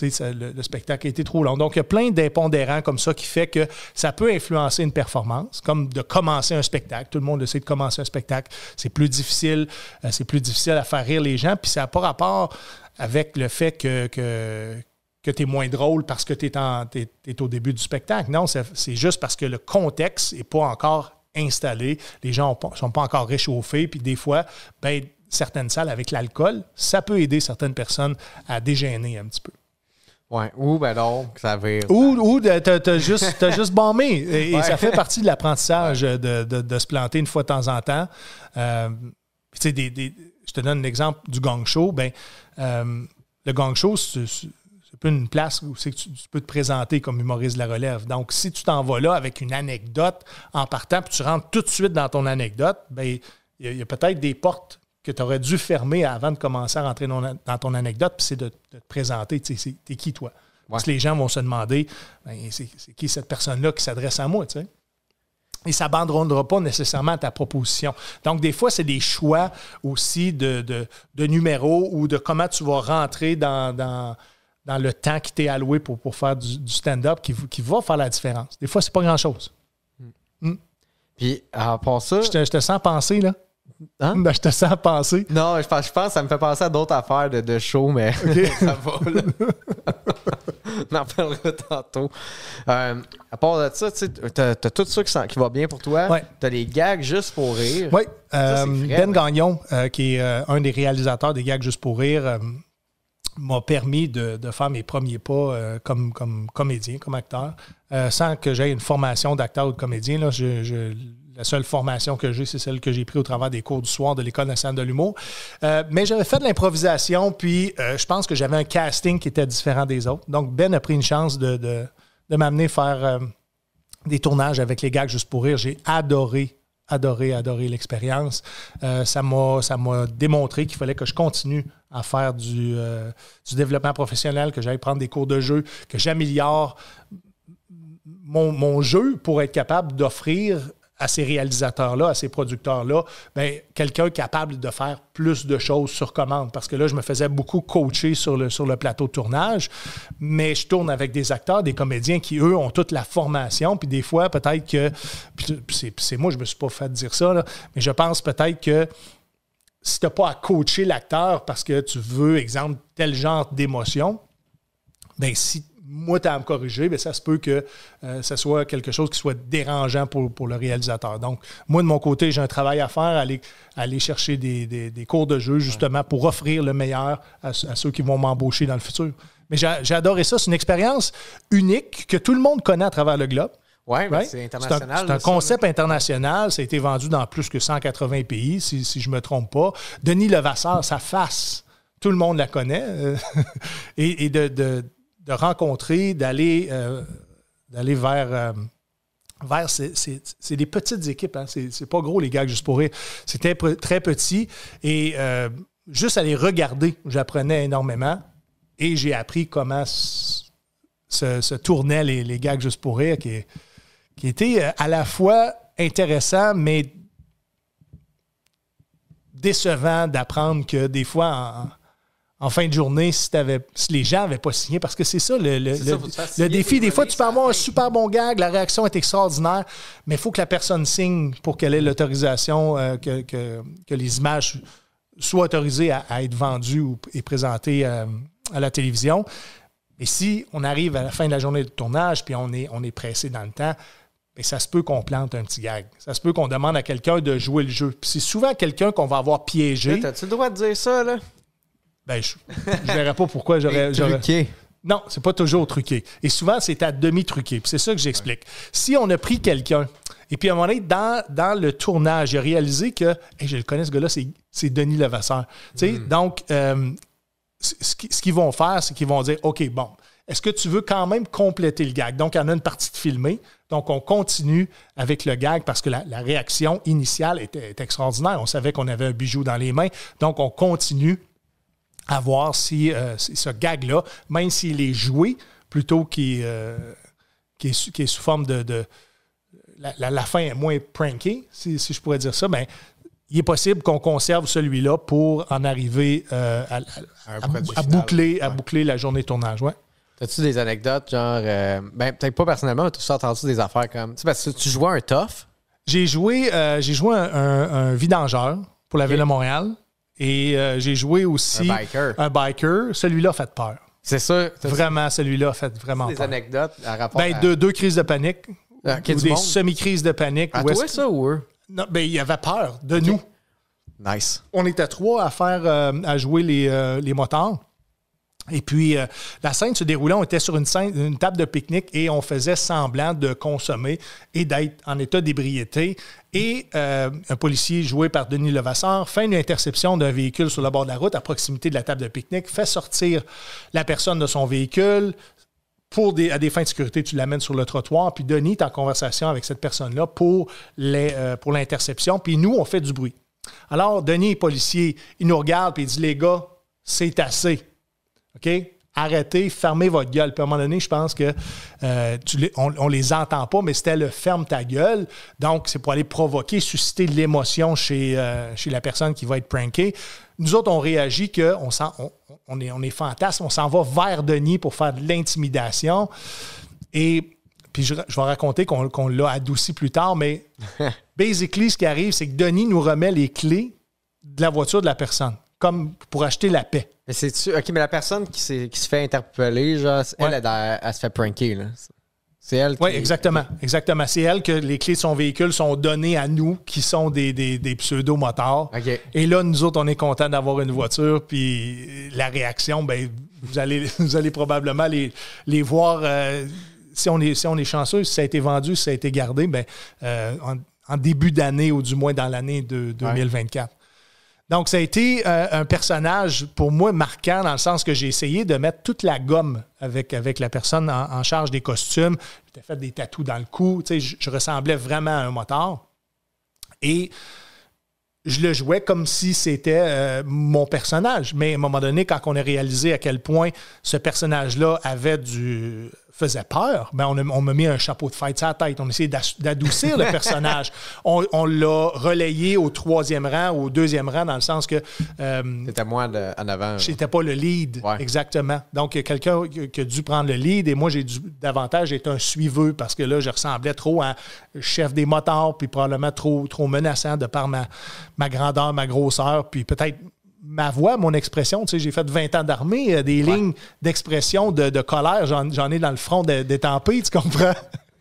Le, le spectacle a été trop long. Donc, il y a plein d'impondérants comme ça qui fait que ça peut influencer une performance, comme de commencer un spectacle. Tout le monde essaie de commencer un spectacle. C'est plus difficile, euh, c'est plus difficile à faire rire les gens, puis ça n'a pas rapport avec le fait que, que, tu es moins drôle parce que tu es, au début du spectacle. Non, c'est c'est juste parce que le contexte n'est pas encore installé. Les gens ne sont pas encore réchauffés. Puis des fois, ben, certaines salles avec l'alcool, ça peut aider certaines personnes à dégêner un petit peu. Ouais. Ou ben non, ça vire. Ou, ou t'as juste, juste bombé. Et, ça fait partie de l'apprentissage de, de- de se planter une fois de temps en temps. Euh, des- des- je te donne l'exemple du gang show. Ben, euh, le gang show, c'est une place où c'est que tu, tu peux te présenter comme humoriste de la relève. Donc, si tu t'en vas là avec une anecdote en partant, puis tu rentres tout de suite dans ton anecdote, ben, il y a, il y a peut-être des portes que tu aurais dû fermer avant de commencer à rentrer dans, dans ton anecdote, puis c'est de, de te présenter. Tu sais, T'es qui, toi? Parce que les gens vont se demander, ben, c'est qui cette personne-là qui s'adresse à moi, tu sais? Et ça ne pas nécessairement à ta proposition. Donc, des fois, c'est des choix aussi de, de, de numéros ou de comment tu vas rentrer dans, dans, dans le temps qui t'est alloué pour, pour faire du, du stand-up qui, qui va faire la différence. Des fois, c'est pas grand-chose. Puis, à part ça. Je te, je te sens penser, là. Hein? Je te sens penser. Non, je pense, je pense que ça me fait penser à d'autres affaires de, de show, mais ça va, là. On en parlera tantôt. Euh, à part de ça, tu t'as tout ça qui, va bien pour toi. Ouais. T'as les gags juste pour rire. Oui, euh, Ben Gagnon, euh, qui est un des réalisateurs des Gags Juste pour rire, m'a permis de, de faire mes premiers pas comme, comme comédien, comme acteur, sans que j'aie une formation d'acteur ou de comédien. Là, je, je- la seule formation que j'ai, c'est celle que j'ai prise au travers des cours du soir de l'École nationale de l'humour. Euh, mais j'avais fait de l'improvisation, puis euh, je pense que j'avais un casting qui était différent des autres. Donc, Ben a pris une chance de, de- de m'amener faire euh, des tournages avec les gags juste pour rire. J'ai adoré, adoré, adoré l'expérience. Ça m'a démontré qu'il fallait que je continue à faire du, du développement professionnel, que j'aille prendre des cours de jeu, que j'améliore mon, mon jeu pour être capable d'offrir à ces réalisateurs-là, à ces producteurs-là, ben, quelqu'un capable de faire plus de choses sur commande. Parce que là, je me faisais beaucoup coacher sur le, sur le plateau de tournage, mais je tourne avec des acteurs, des comédiens qui, eux, ont toute la formation. Puis des fois, peut-être que. c'est moi, je me suis pas fait dire ça, mais je pense peut-être que si tu n'as pas à coacher l'acteur parce que tu veux, exemple, tel genre d'émotion, ben si moi, tu as à me corriger, ben ça se peut que euh, ça soit quelque chose qui soit dérangeant pour, pour le réalisateur. Donc, moi, de mon côté, j'ai un travail à faire, aller, aller chercher des, des- des cours de jeu, justement, pour offrir le meilleur à, à ceux qui vont m'embaucher dans le futur. Mais j'ai adoré ça. C'est une expérience unique que tout le monde connaît à travers le globe. Ben, Right? c'est un- international. C'est un, concept international. Ça a été vendu dans plus que 180 pays, si, si je ne me trompe pas. Denis Levasseur, sa face, tout le monde la connaît. euh, et et de, de- de rencontrer, d'aller euh, d'aller vers. euh, vers c'est- des petites équipes. Hein. C'est pas gros, les gars, juste pour rire. C'était très petit. Et euh, juste à regarder, j'apprenais énormément. Et j'ai appris comment se, se tournaient les, les gags juste pour rire, qui, qui était à la fois intéressant, mais décevant d'apprendre que des fois, en, fin de journée, si, les gens n'avaient pas signé, parce que c'est ça le, défi. Des fois, tu peux avoir un super bon gag, la réaction est extraordinaire, mais il faut que la personne signe pour qu'elle ait l'autorisation, euh, que, que- que les images soient autorisées à, à être vendues ou, et présentées euh, à la télévision. Et si on arrive à la fin de la journée de tournage, puis on est, on est pressé dans le temps, bien, ça se peut qu'on plante un petit gag. Ça se peut qu'on demande à quelqu'un de jouer le jeu. Puis c'est souvent quelqu'un qu'on va avoir piégé. T'as-tu le droit de dire ça, là? Ben, je ne verrais pas pourquoi j'aurais. Truqué. Non, c'est pas toujours truqué. Et souvent, c'est à demi truqué. Puis c'est ça que j'explique. Si on a pris quelqu'un, et puis à un moment donné, dans, dans le tournage, j'ai réalisé que, Hey, je le connais, ce gars-là, c'est, Denis Levasseur. Tu sais, Donc, euh, ce qui- ce qu'ils vont faire, c'est qu'ils vont dire, OK, bon, est-ce que tu veux quand même compléter le gag? Donc, il y en a une partie de filmée. Donc, on continue avec le gag parce que la, la réaction initiale était extraordinaire. On savait qu'on avait un bijou dans les mains. Donc, on continue à voir si, euh, si ce gag-là, même s'il est joué, plutôt qu'il euh, est, sous- qu'il est sous forme de... de- la, la- la fin est moins prankée, si, si je pourrais dire ça, mais il est possible qu'on conserve celui-là pour en arriver euh, à, boucler, à Ouais. boucler la journée de tournage. Ouais. T'as-tu des anecdotes, genre. euh, ben, peut-être pas personnellement, mais t'as entendu des affaires comme. Tu sais, parce que tu jouais un tough? J'ai joué, euh, j'ai joué un, un- un vidangeur pour la. Ville de Montréal et euh, j'ai joué aussi Un biker. un biker. Celui-là a fait peur. C'est ça. Vraiment, celui-là a fait vraiment des peur. anecdotes à rapport Ben, à. deux, deux crises de panique. Ah, ou des semi-crises de panique. À toi, ça ou eux? Non, ben, il y avait peur de nous. Nice. On était trois à faire, euh, à jouer les, euh, les motards. Et puis, euh, la scène se déroulait, on était sur une, scène, une table de pique-nique et on faisait semblant de consommer et d'être en état d'ébriété. Et euh, un policier joué par Denis Levasseur fait une interception d'un véhicule sur le bord de la route à proximité de la table de pique-nique, fait sortir la personne de son véhicule. Pour des, à des fins de sécurité, tu l'amènes sur le trottoir, puis Denis est en conversation avec cette personne-là pour euh, l'interception, puis nous, on fait du bruit. Alors, Denis est policier, il nous regarde puis il dit Les gars, c'est assez. OK? Arrêtez, fermez votre gueule. Puis à un moment donné, je pense que euh, tu les- on, on les entend pas, mais c'était le ferme ta gueule. Donc, c'est pour aller provoquer, susciter de l'émotion chez, euh, chez la personne qui va être prankée. Nous autres, on réagit qu'on s'en- on, on est, on est fantasme, on s'en va vers Denis pour faire de l'intimidation. Et puis je, je vais raconter qu'on qu'on l'a adouci plus tard, mais basically, ce qui arrive, c'est que Denis nous remet les clés de la voiture de la personne, comme pour acheter la paix. Mais c'est-tu. Ok, mais la personne qui, se fait interpeller, genre, elle, Ouais. elle, elle, elle se fait pranker, là. C'est elle qui. Oui, exactement. Exactement. C'est elle que les clés de son véhicule sont données à nous, qui sont des, des, des pseudo-motards. Et là, nous autres, on est contents d'avoir une voiture. Puis la réaction, ben, vous allez, vous allez probablement les, les voir. euh, si, on est, si on est chanceux, si ça a été vendu, si ça a été gardé, ben, euh, en, en début d'année ou du moins dans l'année de 2024. Donc, ça a été euh, un personnage pour moi marquant dans le sens que j'ai essayé de mettre toute la gomme avec, la personne en, charge des costumes. J'étais fait des tatous dans le cou. Tu je ressemblais vraiment à un motard. Et je le jouais comme si c'était euh, mon personnage. Mais à un moment donné, quand on a réalisé à quel point ce personnage-là avait du faisait peur, ben on, on m'a mis un chapeau de fête sur la tête. On d'as- d'adoucir le personnage. On, on l'a relayé au troisième rang, au deuxième rang, dans le sens que euh, C'était moi en avant. J'étais pas le lead, Ouais. exactement. Donc, il y a quelqu'un qui qui a dû prendre le lead et moi, j'ai dû davantage être un suiveux parce que là, je ressemblais trop à chef des motards, puis probablement trop, trop menaçant de par ma, ma grandeur, ma grosseur, puis peut-être ma voix, mon expression. Tu sais, j'ai fait 20 ans d'armée, euh, des lignes d'expression, de, de colère, j'en ai dans le front de- d'étampé, tu comprends?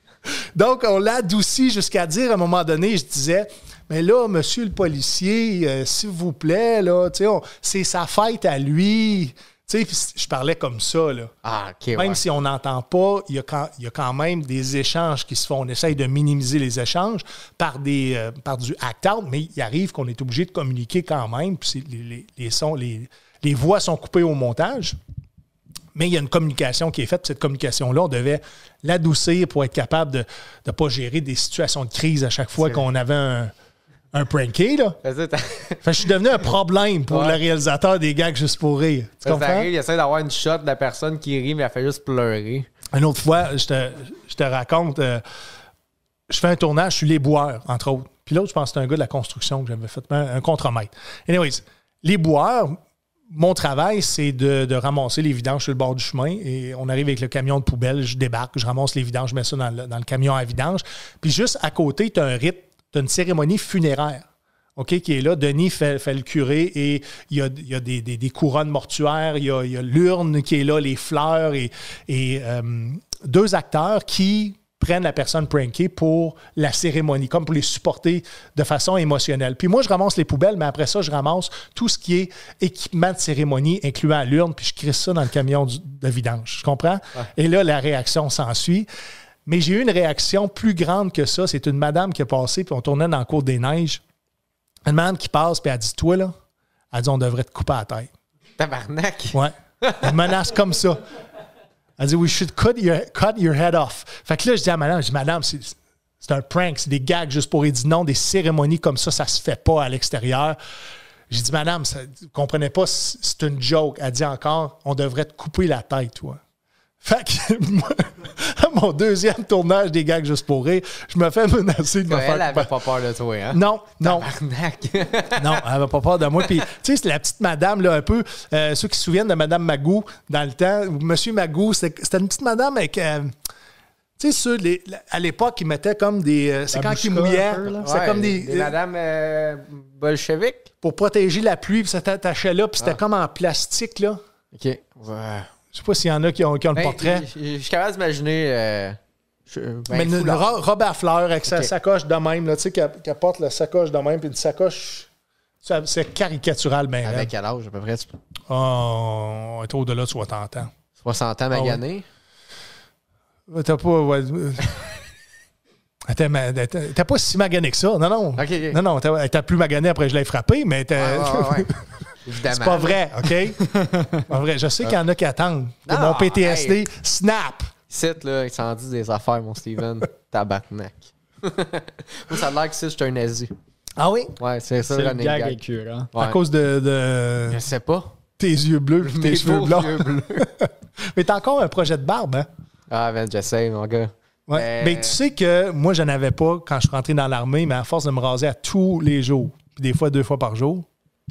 Donc, on l'a adouci jusqu'à dire à un moment donné, je disais, mais là, monsieur le policier, euh, s'il vous plaît, là, tu sais, c'est sa fête à lui. Tu sais, je parlais comme ça, là. Ah, ok, Même ouais. si on n'entend pas, il y, a quand, il y a quand même des échanges qui se font. On essaye de minimiser les échanges par, des, euh, par du act-out, mais il arrive qu'on est obligé de communiquer quand même. Puis les, les- les sons, les, les voix sont coupées au montage. Mais il y a une communication qui est faite. Cette communication-là, on devait l'adoucir pour être capable de ne pas gérer des situations de crise à chaque fois qu'on avait un, un pranké. Là. Fait que je suis devenu un problème pour Ouais. le réalisateur des gags juste pour rire. Tu Ça comprends? arrive, il essaie d'avoir une shot de la personne qui rit, mais elle fait juste pleurer. Une autre fois, je te, je te raconte, euh, je fais un tournage sur les boueurs, entre autres. Puis l'autre, je pense que c'était un gars de la construction que j'avais fait un, un contremaître. Anyways, les boueurs, mon travail, c'est de, de ramasser les vidanges sur le bord du chemin. Et on arrive avec le camion de poubelle, je débarque, je ramasse les vidanges, je mets ça dans le, dans le camion à vidange. Puis juste à côté, tu as un rite, tu as une cérémonie funéraire. OK, qui est là. Denis fait, fait le curé et il y a, il y a des, des- des couronnes mortuaires, il y a, il y a l'urne qui est là, les fleurs et, et, euh, deux acteurs qui prennent la personne prankée pour la cérémonie, comme pour les supporter de façon émotionnelle. Puis moi, je ramasse les poubelles, mais après ça, je ramasse tout ce qui est équipement de cérémonie, incluant l'urne, puis je crisse ça dans le camion du- de vidange. Je comprends? Et là, la réaction s'ensuit. Mais j'ai eu une réaction plus grande que ça. C'est une madame qui a passé, puis on tournait dans le cours des neiges. Une madame qui passe, puis elle dit Toi, là, elle dit On devrait te couper la tête. Tabarnak. Ouais. Elle menace comme ça. Elle dit We should cut your, cut your head off. Fait que là, je dis à madame, je dis, Madame, c'est, c'est un prank, c'est des gags juste pour. Dit non, des cérémonies comme ça, ça se fait pas à l'extérieur. J'ai dit, Madame, ça, vous comprenez pas, c'est une joke. Elle dit encore On devrait te couper la tête, toi. Fait que moi, à mon deuxième tournage des gags juste pour rire, je me fais menacer de me faire elle avait pas peur de toi, hein? Non, non. Tabarnak. Non, elle n'avait pas peur de moi. Puis, tu sais, c'est la petite madame, là, un peu. euh, ceux qui se souviennent de Madame Magou dans le temps, ou Monsieur Magou, c'était une petite madame avec. euh, tu sais, ceux, les- à l'époque, ils mettaient comme des. euh, c'est quand ils mouillaient. Ouais, comme des. des Madame euh, bolchevique. pour protéger la pluie, puis ça t'attachait là, puis c'était Ah. comme en plastique, là. OK. Ouais. Je sais pas s'il y en a qui ont, qui ont le Ben, portrait. Je suis capable d'imaginer. euh, je- ben, Mais une, une foulard. ro- robe à fleurs avec sa Ok. sacoche de même, là, tu sais, qu'elle qu'elle porte la sacoche de même, puis une sacoche. ça- C'est caricatural, ben. Avec quel âge, à peu près? Oh, on est au-delà de 60 ans. 60 ans magané? Ouais, T'as pas. ouais, euh, elle était ma- elle était- elle était pas si maganée que ça. Non, non. OK, OK. Non, non, elle était- elle était plus maganée après que je l'ai frappée, mais elle était- Ouais, ouais, ouais. Évidemment. c'est pas vrai, OK? pas vrai. Je sais qu'il y en a qui attendent Non, mon PTSD hey. snap. Ici, là, il s'en dit des affaires, mon Steven. Tabarnak. Moi, ça a l'air que si j'étais un nazi. Ah oui? Ouais, c'est ça, C'est le running gag gag. récurrent. À cause de, de Je sais pas. tes yeux bleus et tes Mes cheveux blancs. yeux bleus. mais t'as encore un projet de barbe, hein? Ah, ben, j'essaie, mon gars. Ouais. Euh, Ben, tu sais que moi, je n'avais pas quand je suis rentré dans l'armée, mais à force de me raser à tous les jours, puis des fois deux fois par jour,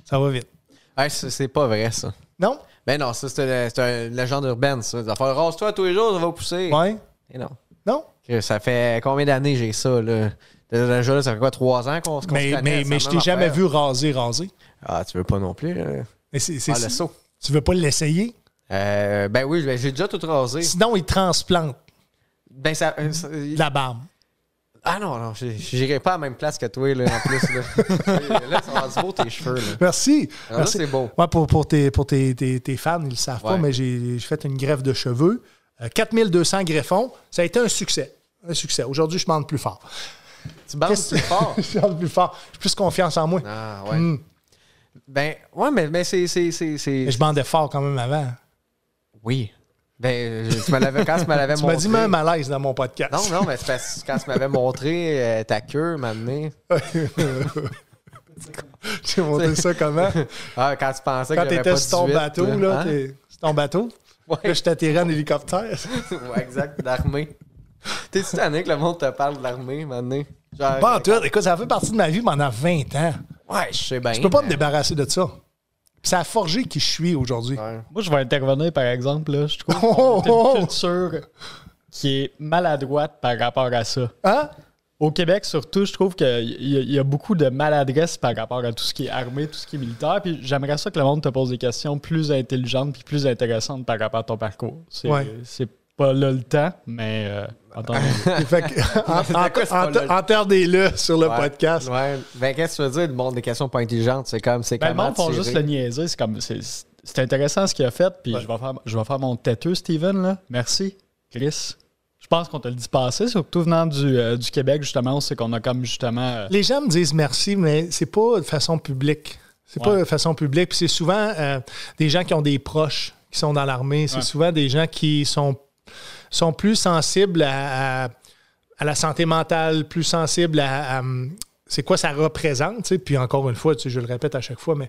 ça va vite. Hey, c'est pas vrai, ça. Non? Ben non, ça, c'est c'est une légende urbaine, ça. Ça fait rase-toi tous les jours, ça va pousser. Ouais? Et non. Non? Que Ça fait combien d'années j'ai ça, là? Déjà, là, ça fait quoi, trois ans qu'on se Mais, mais, mais je t'ai jamais vu raser, raser. Ah, tu veux pas non plus? Mais c'est, Ah, le saut. Tu veux pas l'essayer? Euh, ben oui, j'ai déjà tout rasé. Sinon, il transplante Ben ça. euh, la barbe. Ah non, non, j'irai pas à la même place que toi, là, en plus. Là, là ça rendus beau tes cheveux, là. Merci. Ah, Merci. c'est beau. Ouais, pour, pour, tes, pour tes, tes- tes fans, ils le savent pas, mais j'ai fait une greffe de cheveux. Euh, 4200 greffons. Ça a été un succès. Un succès. Aujourd'hui, je demande plus fort. Tu bandes plus fort? je demande plus fort. J'ai plus confiance en moi. Ah, ouais. Hmm. Ben, ouais, mais, mais c'est. je bandais fort quand même avant. Oui. Ben, je- tu me l'avais, quand tu me l'avais Tu montré. m'as dit même malaise dans mon podcast. Non, non, mais c'est parce que quand tu m'avais montré euh, ta queue, maintenant. J'ai montré ça comment? Ah, quand tu pensais Quand que t'étais pas sur ton 18, bateau, là, hein? t'es- sur ton bateau? Ouais. Là, je t'atterrais en hélicoptère. ouais, exact, d'armée. T'es-tu tanné que le monde te parle de l'armée, maintenant? Genre, Pas en tout. Écoute, ça fait partie de ma vie pendant 20 ans. Ouais, je sais bien. Je peux pas me débarrasser de ça. Ça a forgé qui je suis aujourd'hui. Ouais. Moi, je vais intervenir, par exemple. Là, je trouve Oh, oh, a oh. une culture qui est maladroite par rapport à ça. Hein? Au Québec, surtout, je trouve qu'il y, y a beaucoup de maladresse par rapport à tout ce qui est armé, tout ce qui est militaire. Puis j'aimerais ça que le monde te pose des questions plus intelligentes puis plus intéressantes par rapport à ton parcours. C'est Ouais. Pas là le temps, mais euh, entendez-le. Le- entendez-le sur le Ouais. podcast. Ouais. Ben, qu'est-ce que tu veux dire? Le monde des questions pas intelligentes, c'est comme. C'est Ben, le monde font juste le niaiser. C'est comme. C'est c'est intéressant ce qu'il a fait. Puis Ouais. je, vais faire, je vais faire mon têteux, Steven. Là. Merci, Chris. Je pense qu'on te le dit passé, surtout venant du, euh, du Québec, justement, c'est qu'on a comme justement. euh, Les gens me disent merci, mais c'est pas de façon publique. C'est pas de façon publique. Puis c'est souvent euh, des gens qui ont des proches qui sont dans l'armée. C'est Ouais. souvent des gens qui sont, sont plus sensibles à, à- à la santé mentale, plus sensibles à, à, hum, c'est quoi ça représente. Puis encore une fois, je le répète à chaque fois, mais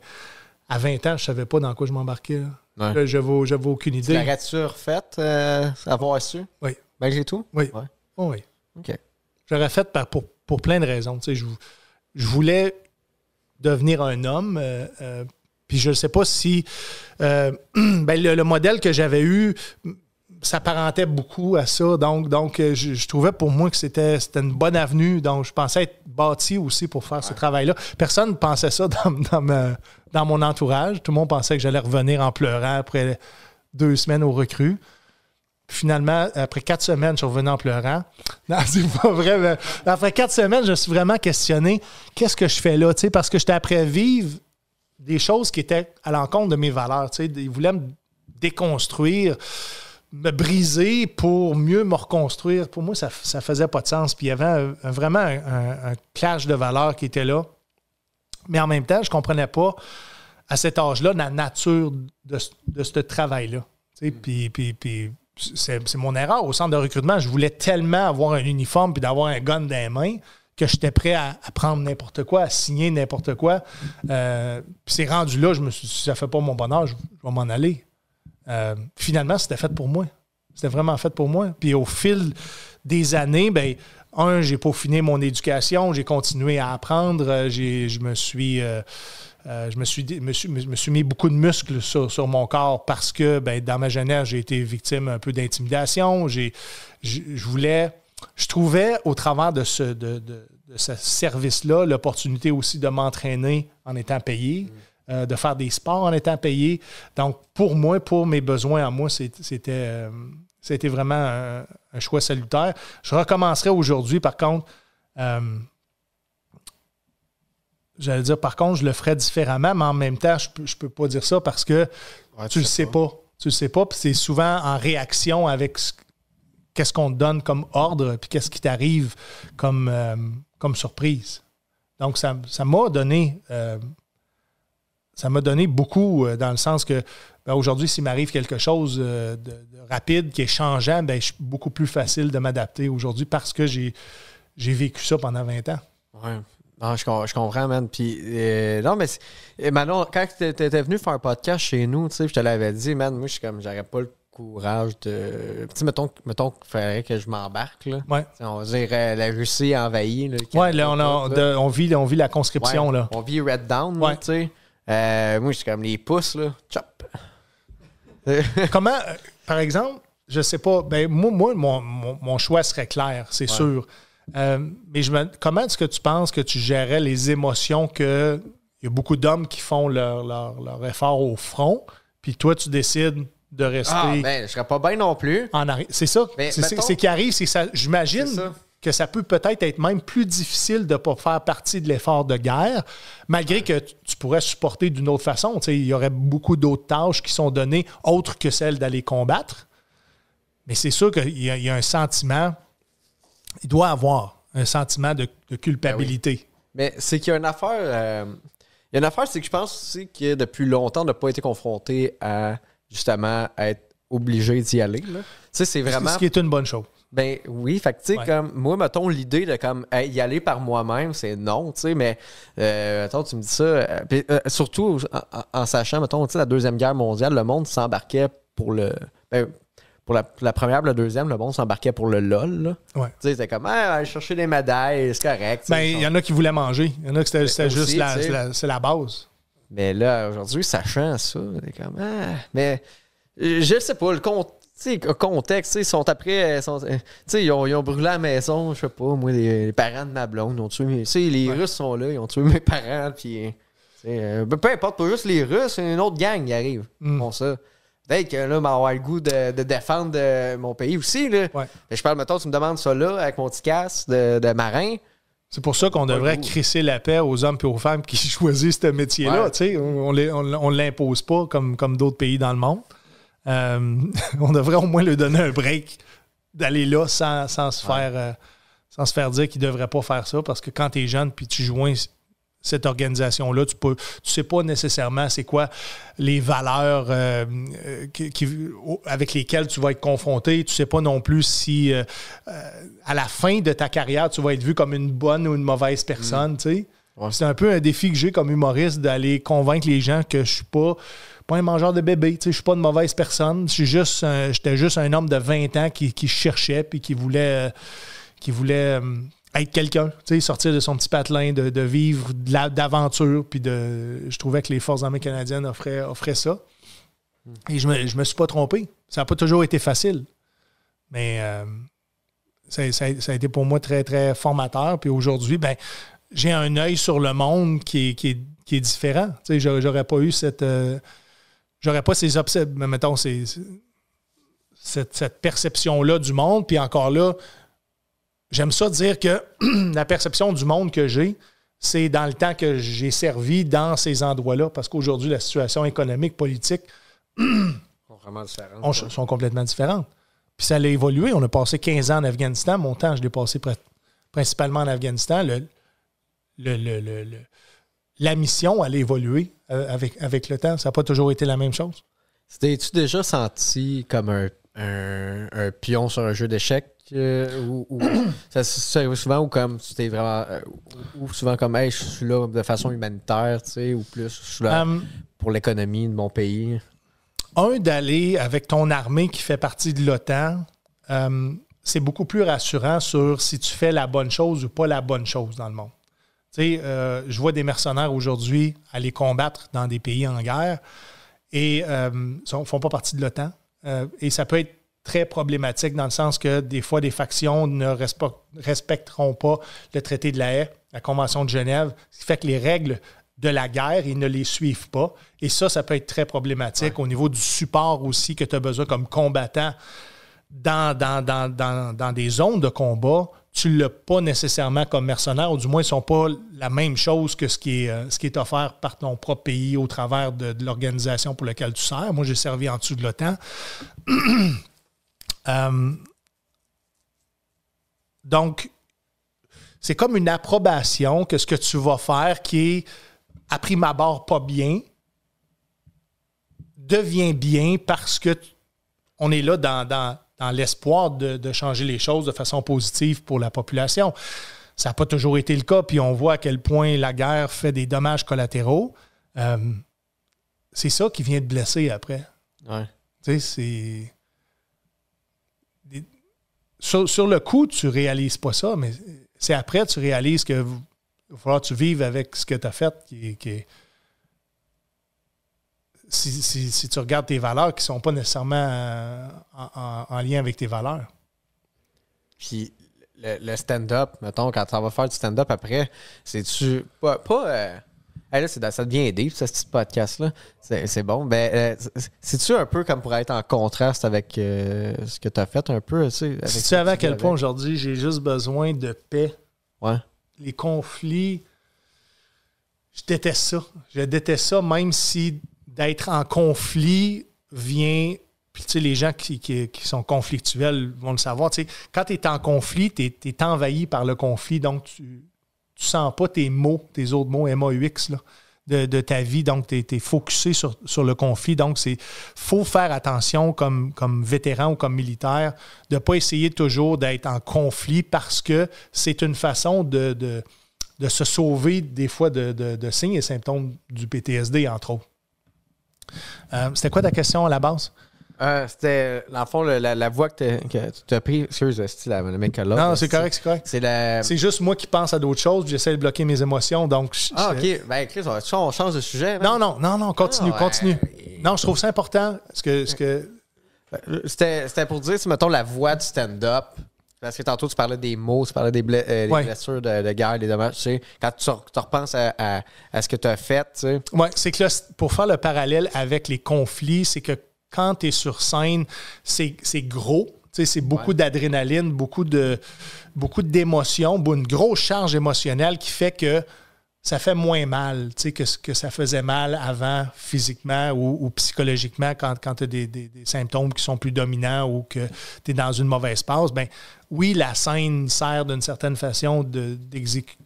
à 20 ans, je savais pas dans quoi je m'embarquais. là. Ouais. Là, j'avais j'avais aucune idée. L'aurais-tu refait, euh, avoir su? Oui. Malgré tout? Oui. Ouais. Oh oui. OK. J'aurais fait par- pour, pour plein de raisons. Je, je voulais devenir un homme. euh, euh, puis je ne sais pas si euh, ben, le, le modèle que j'avais eu s'apparentait beaucoup à ça. Donc, donc euh, je, je trouvais pour moi que c'était une bonne avenue. Donc, je pensais être bâti aussi pour faire ce travail-là. Personne ne pensait ça dans, dans, ma- dans mon entourage. Tout le monde pensait que j'allais revenir en pleurant après deux semaines au recrues. finalement, après quatre semaines, je suis revenu en pleurant. Non, c'est pas vrai. mais après quatre semaines, je me suis vraiment questionné qu'est-ce que je fais là, tu sais, parce que j'étais après vivre des choses qui étaient à l'encontre de mes valeurs. Tu sais, ils voulaient me déconstruire, me briser pour mieux me reconstruire. Pour moi, ça ne faisait pas de sens. Puis il y avait un- un- vraiment un, un clash de valeurs qui était là. Mais en même temps, je ne comprenais pas à cet âge-là la nature de, ce- de ce travail-là. Sais, Puis, puis, puis c'est c'est mon erreur au centre de recrutement. Je voulais tellement avoir un uniforme puis d'avoir un gun dans les mains que j'étais prêt à, à prendre n'importe quoi, à signer n'importe quoi. Euh, puis c'est rendu là, je me suis dit, si ça fait pas mon bonheur, je, je vais m'en aller. Euh, finalement, c'était fait pour moi. C'était vraiment fait pour moi. Puis au fil des années, ben, un, j'ai peaufiné mon éducation, j'ai continué à apprendre, euh, je me suis. euh, je me suis, me, me suis mis beaucoup de muscles sur, sur mon corps parce que ben, dans ma jeunesse, j'ai été victime un peu d'intimidation. J'ai, je voulais, je trouvais au travers de ce, de, de- de ce service-là l'opportunité aussi de m'entraîner en étant payé, euh, de faire des sports en étant payé. Donc, pour moi, pour mes besoins à moi, c'était, euh, c'était vraiment un, un choix salutaire. Je recommencerai aujourd'hui, par contre. euh, J'allais dire, par contre, je le ferais différemment, mais en même temps, je peux, je peux pas dire ça parce que Ouais, tu le sais pas. Tu le sais pas, puis c'est souvent en réaction avec ce- qu'est-ce qu'on te donne comme ordre, puis qu'est-ce qui t'arrive comme, comme surprise. Donc, ça ça m'a donné. euh, ça m'a donné beaucoup euh, dans le sens que ben, aujourd'hui, s'il m'arrive quelque chose euh, de, de rapide, qui est changeant, ben, je suis beaucoup plus facile de m'adapter aujourd'hui parce que j'ai j'ai vécu ça pendant 20 ans. Ouais. Non, je, com- je comprends, man. Puis, euh, non, mais Manon, quand t'é- t'étais venu faire un podcast chez nous, tu sais, je te l'avais dit, man, moi, je suis comme, j'aurais pas le courage de. Tu sais, mettons, mettons qu'il fallait que je m'embarque, là. Ouais. Tu On va dire, la Russie a envahi. Là, Ouais, là, on, a- de- on vit, on vit la conscription. Ouais, Là. On vit Red Down, Ouais. tu sais. Euh, moi, je suis comme les pouces, là. Chop. Comment, euh, par exemple, je sais pas, ben, moi, moi mon, mon- mon choix serait clair, c'est sûr. Euh, mais je me, comment est-ce que tu penses que tu gérais les émotions que il y a beaucoup d'hommes qui font leur, leur, leur effort au front, puis toi, tu décides de rester Ah, ben, je serais pas bien non plus. en. C'est ça. C'est c'est- mettons- c'est qui arrive, c'est ça. J'imagine C'est ça. Que ça peut peut-être être même plus difficile de ne pas faire partie de l'effort de guerre, malgré que tu- pourrais supporter d'une autre façon. Tu sais, il y aurait beaucoup d'autres tâches qui sont données autres que celles d'aller combattre. Mais c'est sûr qu'il y, y a un sentiment, il doit avoir un sentiment de, de culpabilité. Mais c'est qu'il y a une affaire. euh, il y a une affaire, c'est que je pense aussi que depuis longtemps, on n'a pas été confronté à justement être obligé d'y aller. là. Tu sais, c'est vraiment. Ce qui est une bonne chose. Ben oui, fait que tu sais, Ouais. comme moi, mettons, l'idée de comme hey, y aller par moi-même, c'est non, tu sais, mais euh, mettons, tu me dis ça, euh, euh, surtout en, sachant, mettons, tu sais, la Deuxième Guerre mondiale, le monde s'embarquait pour le. ben, pour la, la première, la deuxième, le monde s'embarquait pour le LOL. Ouais. Tu sais, c'était comme, ah, aller chercher des médailles, c'est correct. Ben, il sont- y en a qui voulaient manger. Il y en a qui c'était aussi, juste la, la, base. Mais là, aujourd'hui, sachant ça, c'est comme. Ah, mais je sais pas, le tu sais, contexte, ils sont après. sont- euh, sais, ils ont, ils ont brûlé la maison, je sais pas, moi, les, les parents de ma blonde, ils ont tué mes. Les Ouais. Russes sont là, ils ont tué mes parents, puis. euh, ben, peu importe, pas juste les Russes, une autre gang qui arrive. Mm. Font ça. Peut-être que là, m'avoir le goût de, de défendre euh, mon pays aussi, là. Ouais. Mais je parle, mettons, tu me demandes ça là, avec mon petit casque de, de marin. C'est pour ça qu'on devrait crisser la paix aux hommes et aux femmes qui choisissent ce métier-là. Ouais. On ne l'impose pas comme, comme d'autres pays dans le monde. Euh, on devrait au moins lui donner un break d'aller là sans, sans se Ouais. faire euh, sans se faire dire qu'il ne devrait pas faire ça parce que quand tu es jeune puis tu joins cette organisation-là, tu peux tu sais pas nécessairement c'est quoi les valeurs euh, qui- avec lesquelles tu vas être confronté. Tu sais pas non plus si euh, à la fin de ta carrière, tu vas être vu comme une bonne ou une mauvaise personne. tu sais. Ouais. C'est un peu un défi que j'ai comme humoriste d'aller convaincre les gens que je suis pas, pas un mangeur de bébé. Je suis pas une mauvaise personne. Je suis juste un- J'étais juste un homme de 20 ans qui, qui cherchait puis qui voulait, euh, qui voulait euh, être quelqu'un, sortir de son petit patelin, de, de vivre d'aventure. Puis de, je trouvais que les Forces armées canadiennes offraient, offraient ça. Et je me, je me suis pas trompé. Ça n'a pas toujours été facile. Mais euh, ça, ça- ça a été pour moi très, très formateur. Puis aujourd'hui, ben, j'ai un œil sur le monde qui est, qui est, qui est différent. Tu sais, j'aurais, pas eu cette. euh, j'aurais pas ces obsèques. Mettons, ces, cette, cette perception-là du monde. Puis encore là, j'aime ça dire que la perception du monde que j'ai, c'est dans le temps que j'ai servi dans ces endroits-là, parce qu'aujourd'hui, la situation économique, politique Sont vraiment complètement différentes. Puis ça a évolué. On a passé 15 ans en Afghanistan. Mon temps, je l'ai passé pr- principalement en Afghanistan. Le- le- le- le- le- la mission, elle a évolué euh, avec, avec le temps. Ça n'a pas toujours été la même chose. T'es-tu déjà senti comme un, un, un pion sur un jeu d'échecs? euh, ou, ça, souvent ou comme tu t'es vraiment euh, ou, ou souvent comme hey je suis là de façon humanitaire tu sais ou plus je suis là Euh, pour l'économie de mon pays? Un, d'aller avec ton armée qui fait partie de l'OTAN, euh, c'est beaucoup plus rassurant sur si tu fais la bonne chose ou pas la bonne chose dans le monde. Tu sais, euh, je vois des mercenaires aujourd'hui aller combattre dans des pays en guerre et ne font pas partie de l'OTAN. Euh, et ça peut être très problématique dans le sens que des fois, des factions ne respe- respecteront pas le traité de la haie, la Convention de Genève, ce qui fait que les règles de la guerre, ils ne les suivent pas. Et ça, ça peut être très problématique au niveau du support aussi que tu as besoin comme combattant dans, dans, dans, dans, dans des zones de combat. Tu ne l'as pas nécessairement comme mercenaire, ou du moins, ils ne sont pas la même chose que ce qui est, euh, ce qui est offert par ton propre pays au travers de, l'organisation pour laquelle tu sers. Moi, j'ai servi en dessous de l'OTAN. Euh, donc, c'est comme une approbation que ce que tu vas faire qui est, à prime abord, pas bien, devient bien parce que on est là dans, dans- dans l'espoir de, de changer les choses de façon positive pour la population. Ça n'a pas toujours été le cas, puis on voit à quel point la guerre fait des dommages collatéraux. Euh, c'est ça qui vient te blesser après. ouais Tu sais, c'est. Sur, sur le coup, tu réalises pas ça, mais c'est après tu réalises que il va falloir que tu vives avec ce que tu as fait. Qui, est- qui est- si, si- si tu regardes tes valeurs qui ne sont pas nécessairement euh, en, en- en lien avec tes valeurs. Puis le, le stand-up, mettons, quand tu vas faire du stand-up après, c'est-tu. Pas. pas euh, là, ça devient deep, ce petit podcast-là. C'est bon. Ben, euh, c'est- c'est-tu un peu comme pour être en contraste avec euh, ce que tu as fait un peu, tu sais? Si tu savais à quel point aujourd'hui j'ai juste besoin de paix, Ouais. les conflits, je déteste ça. Je déteste ça, même si d'être en conflit vient. Puis, tu sais, les gens qui, sont conflictuels vont le savoir. Tu sais, quand tu es en conflit, tu es, envahi par le conflit, donc tu ne sens pas tes mots, tes autres mots MAUX là, de, de ta vie. Donc, tu es, focusé sur, le conflit. Donc, c'est faut faire attention comme, comme vétéran ou comme militaire de ne pas essayer toujours d'être en conflit parce que c'est une façon de, de, se sauver des fois de- de signes et symptômes du PTSD, entre autres. Euh, C'était quoi ta question à la base? Euh, C'était, dans le fond, le- la, la voix que, tu as pris. Excuse, c'est la- le mec là. Non, c'est correct, c'est correct. C'est la. C'est juste moi qui pense à d'autres choses, puis j'essaie de bloquer mes émotions. Donc, je- Ah, je- ok. Ben, Chris, on, on change de sujet. Non, non, non, non, continue, Ah, continue. Non, je trouve ça important. Ce que, ce que, Euh, C'était c'était pour dire, si mettons la voix du stand-up. Parce que tantôt, tu parlais des mots, tu parlais des, ble- euh, des Ouais. blessures de, de guerre, des dommages. Tu sais, quand tu, tu repenses à, à- à ce que tu as fait, tu sais. Ouais, c'est que là, pour faire le parallèle avec les conflits, c'est que quand tu es sur scène, c'est gros. Tu sais, C'est beaucoup Ouais. d'adrénaline, beaucoup de beaucoup d'émotions, une grosse charge émotionnelle qui fait que ça fait moins mal que ce que ça faisait mal avant physiquement ou, psychologiquement quand, quand tu as des, des- symptômes qui sont plus dominants ou que tu es dans une mauvaise passe. Ben, oui, la scène sert d'une certaine façon de- d'exécuter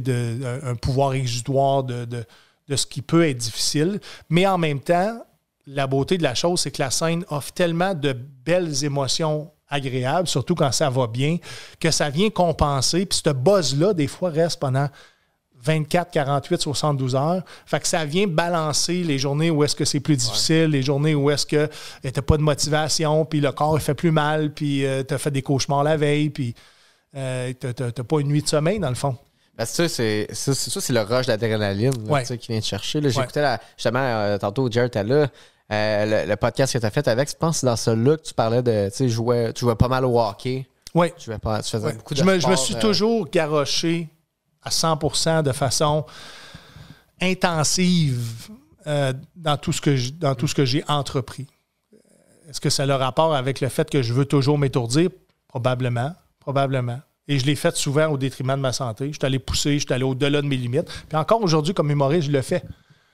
de, un, un pouvoir exutoire de, de, de ce qui peut être difficile. Mais en même temps, la beauté de la chose, c'est que la scène offre tellement de belles émotions agréables, surtout quand ça va bien, que ça vient compenser. Puis ce buzz-là, des fois, reste pendant 24, 48, 72 heures. Fait que ça vient balancer les journées où est-ce que c'est plus difficile, les journées où est-ce que tu n'as pas de motivation, puis le corps il fait plus mal, puis tu as fait des cauchemars la veille, puis euh, tu n'as pas une nuit de sommeil, dans le fond. Que ça, c'est le rush d'adrénaline Ouais. qui vient te chercher. Ouais. J'écoutais justement euh, tantôt Jared là. euh, le, le podcast que tu as fait avec, je pense que c'est dans celui-là que tu parlais de. Tu jouais- tu jouais pas mal au hockey. Oui. Tu, faisais Ouais. beaucoup de Je, me, je me suis euh, toujours garoché à 100% de façon intensive euh, dans tout ce que j- dans tout ce que j'ai entrepris. est-ce que ça a le rapport avec le fait que je veux toujours m'étourdir? Probablement. Probablement. Et je l'ai fait souvent au détriment de ma santé. Je suis allé pousser, je suis allé au-delà de mes limites. Puis encore aujourd'hui, comme humoriste, je le fais.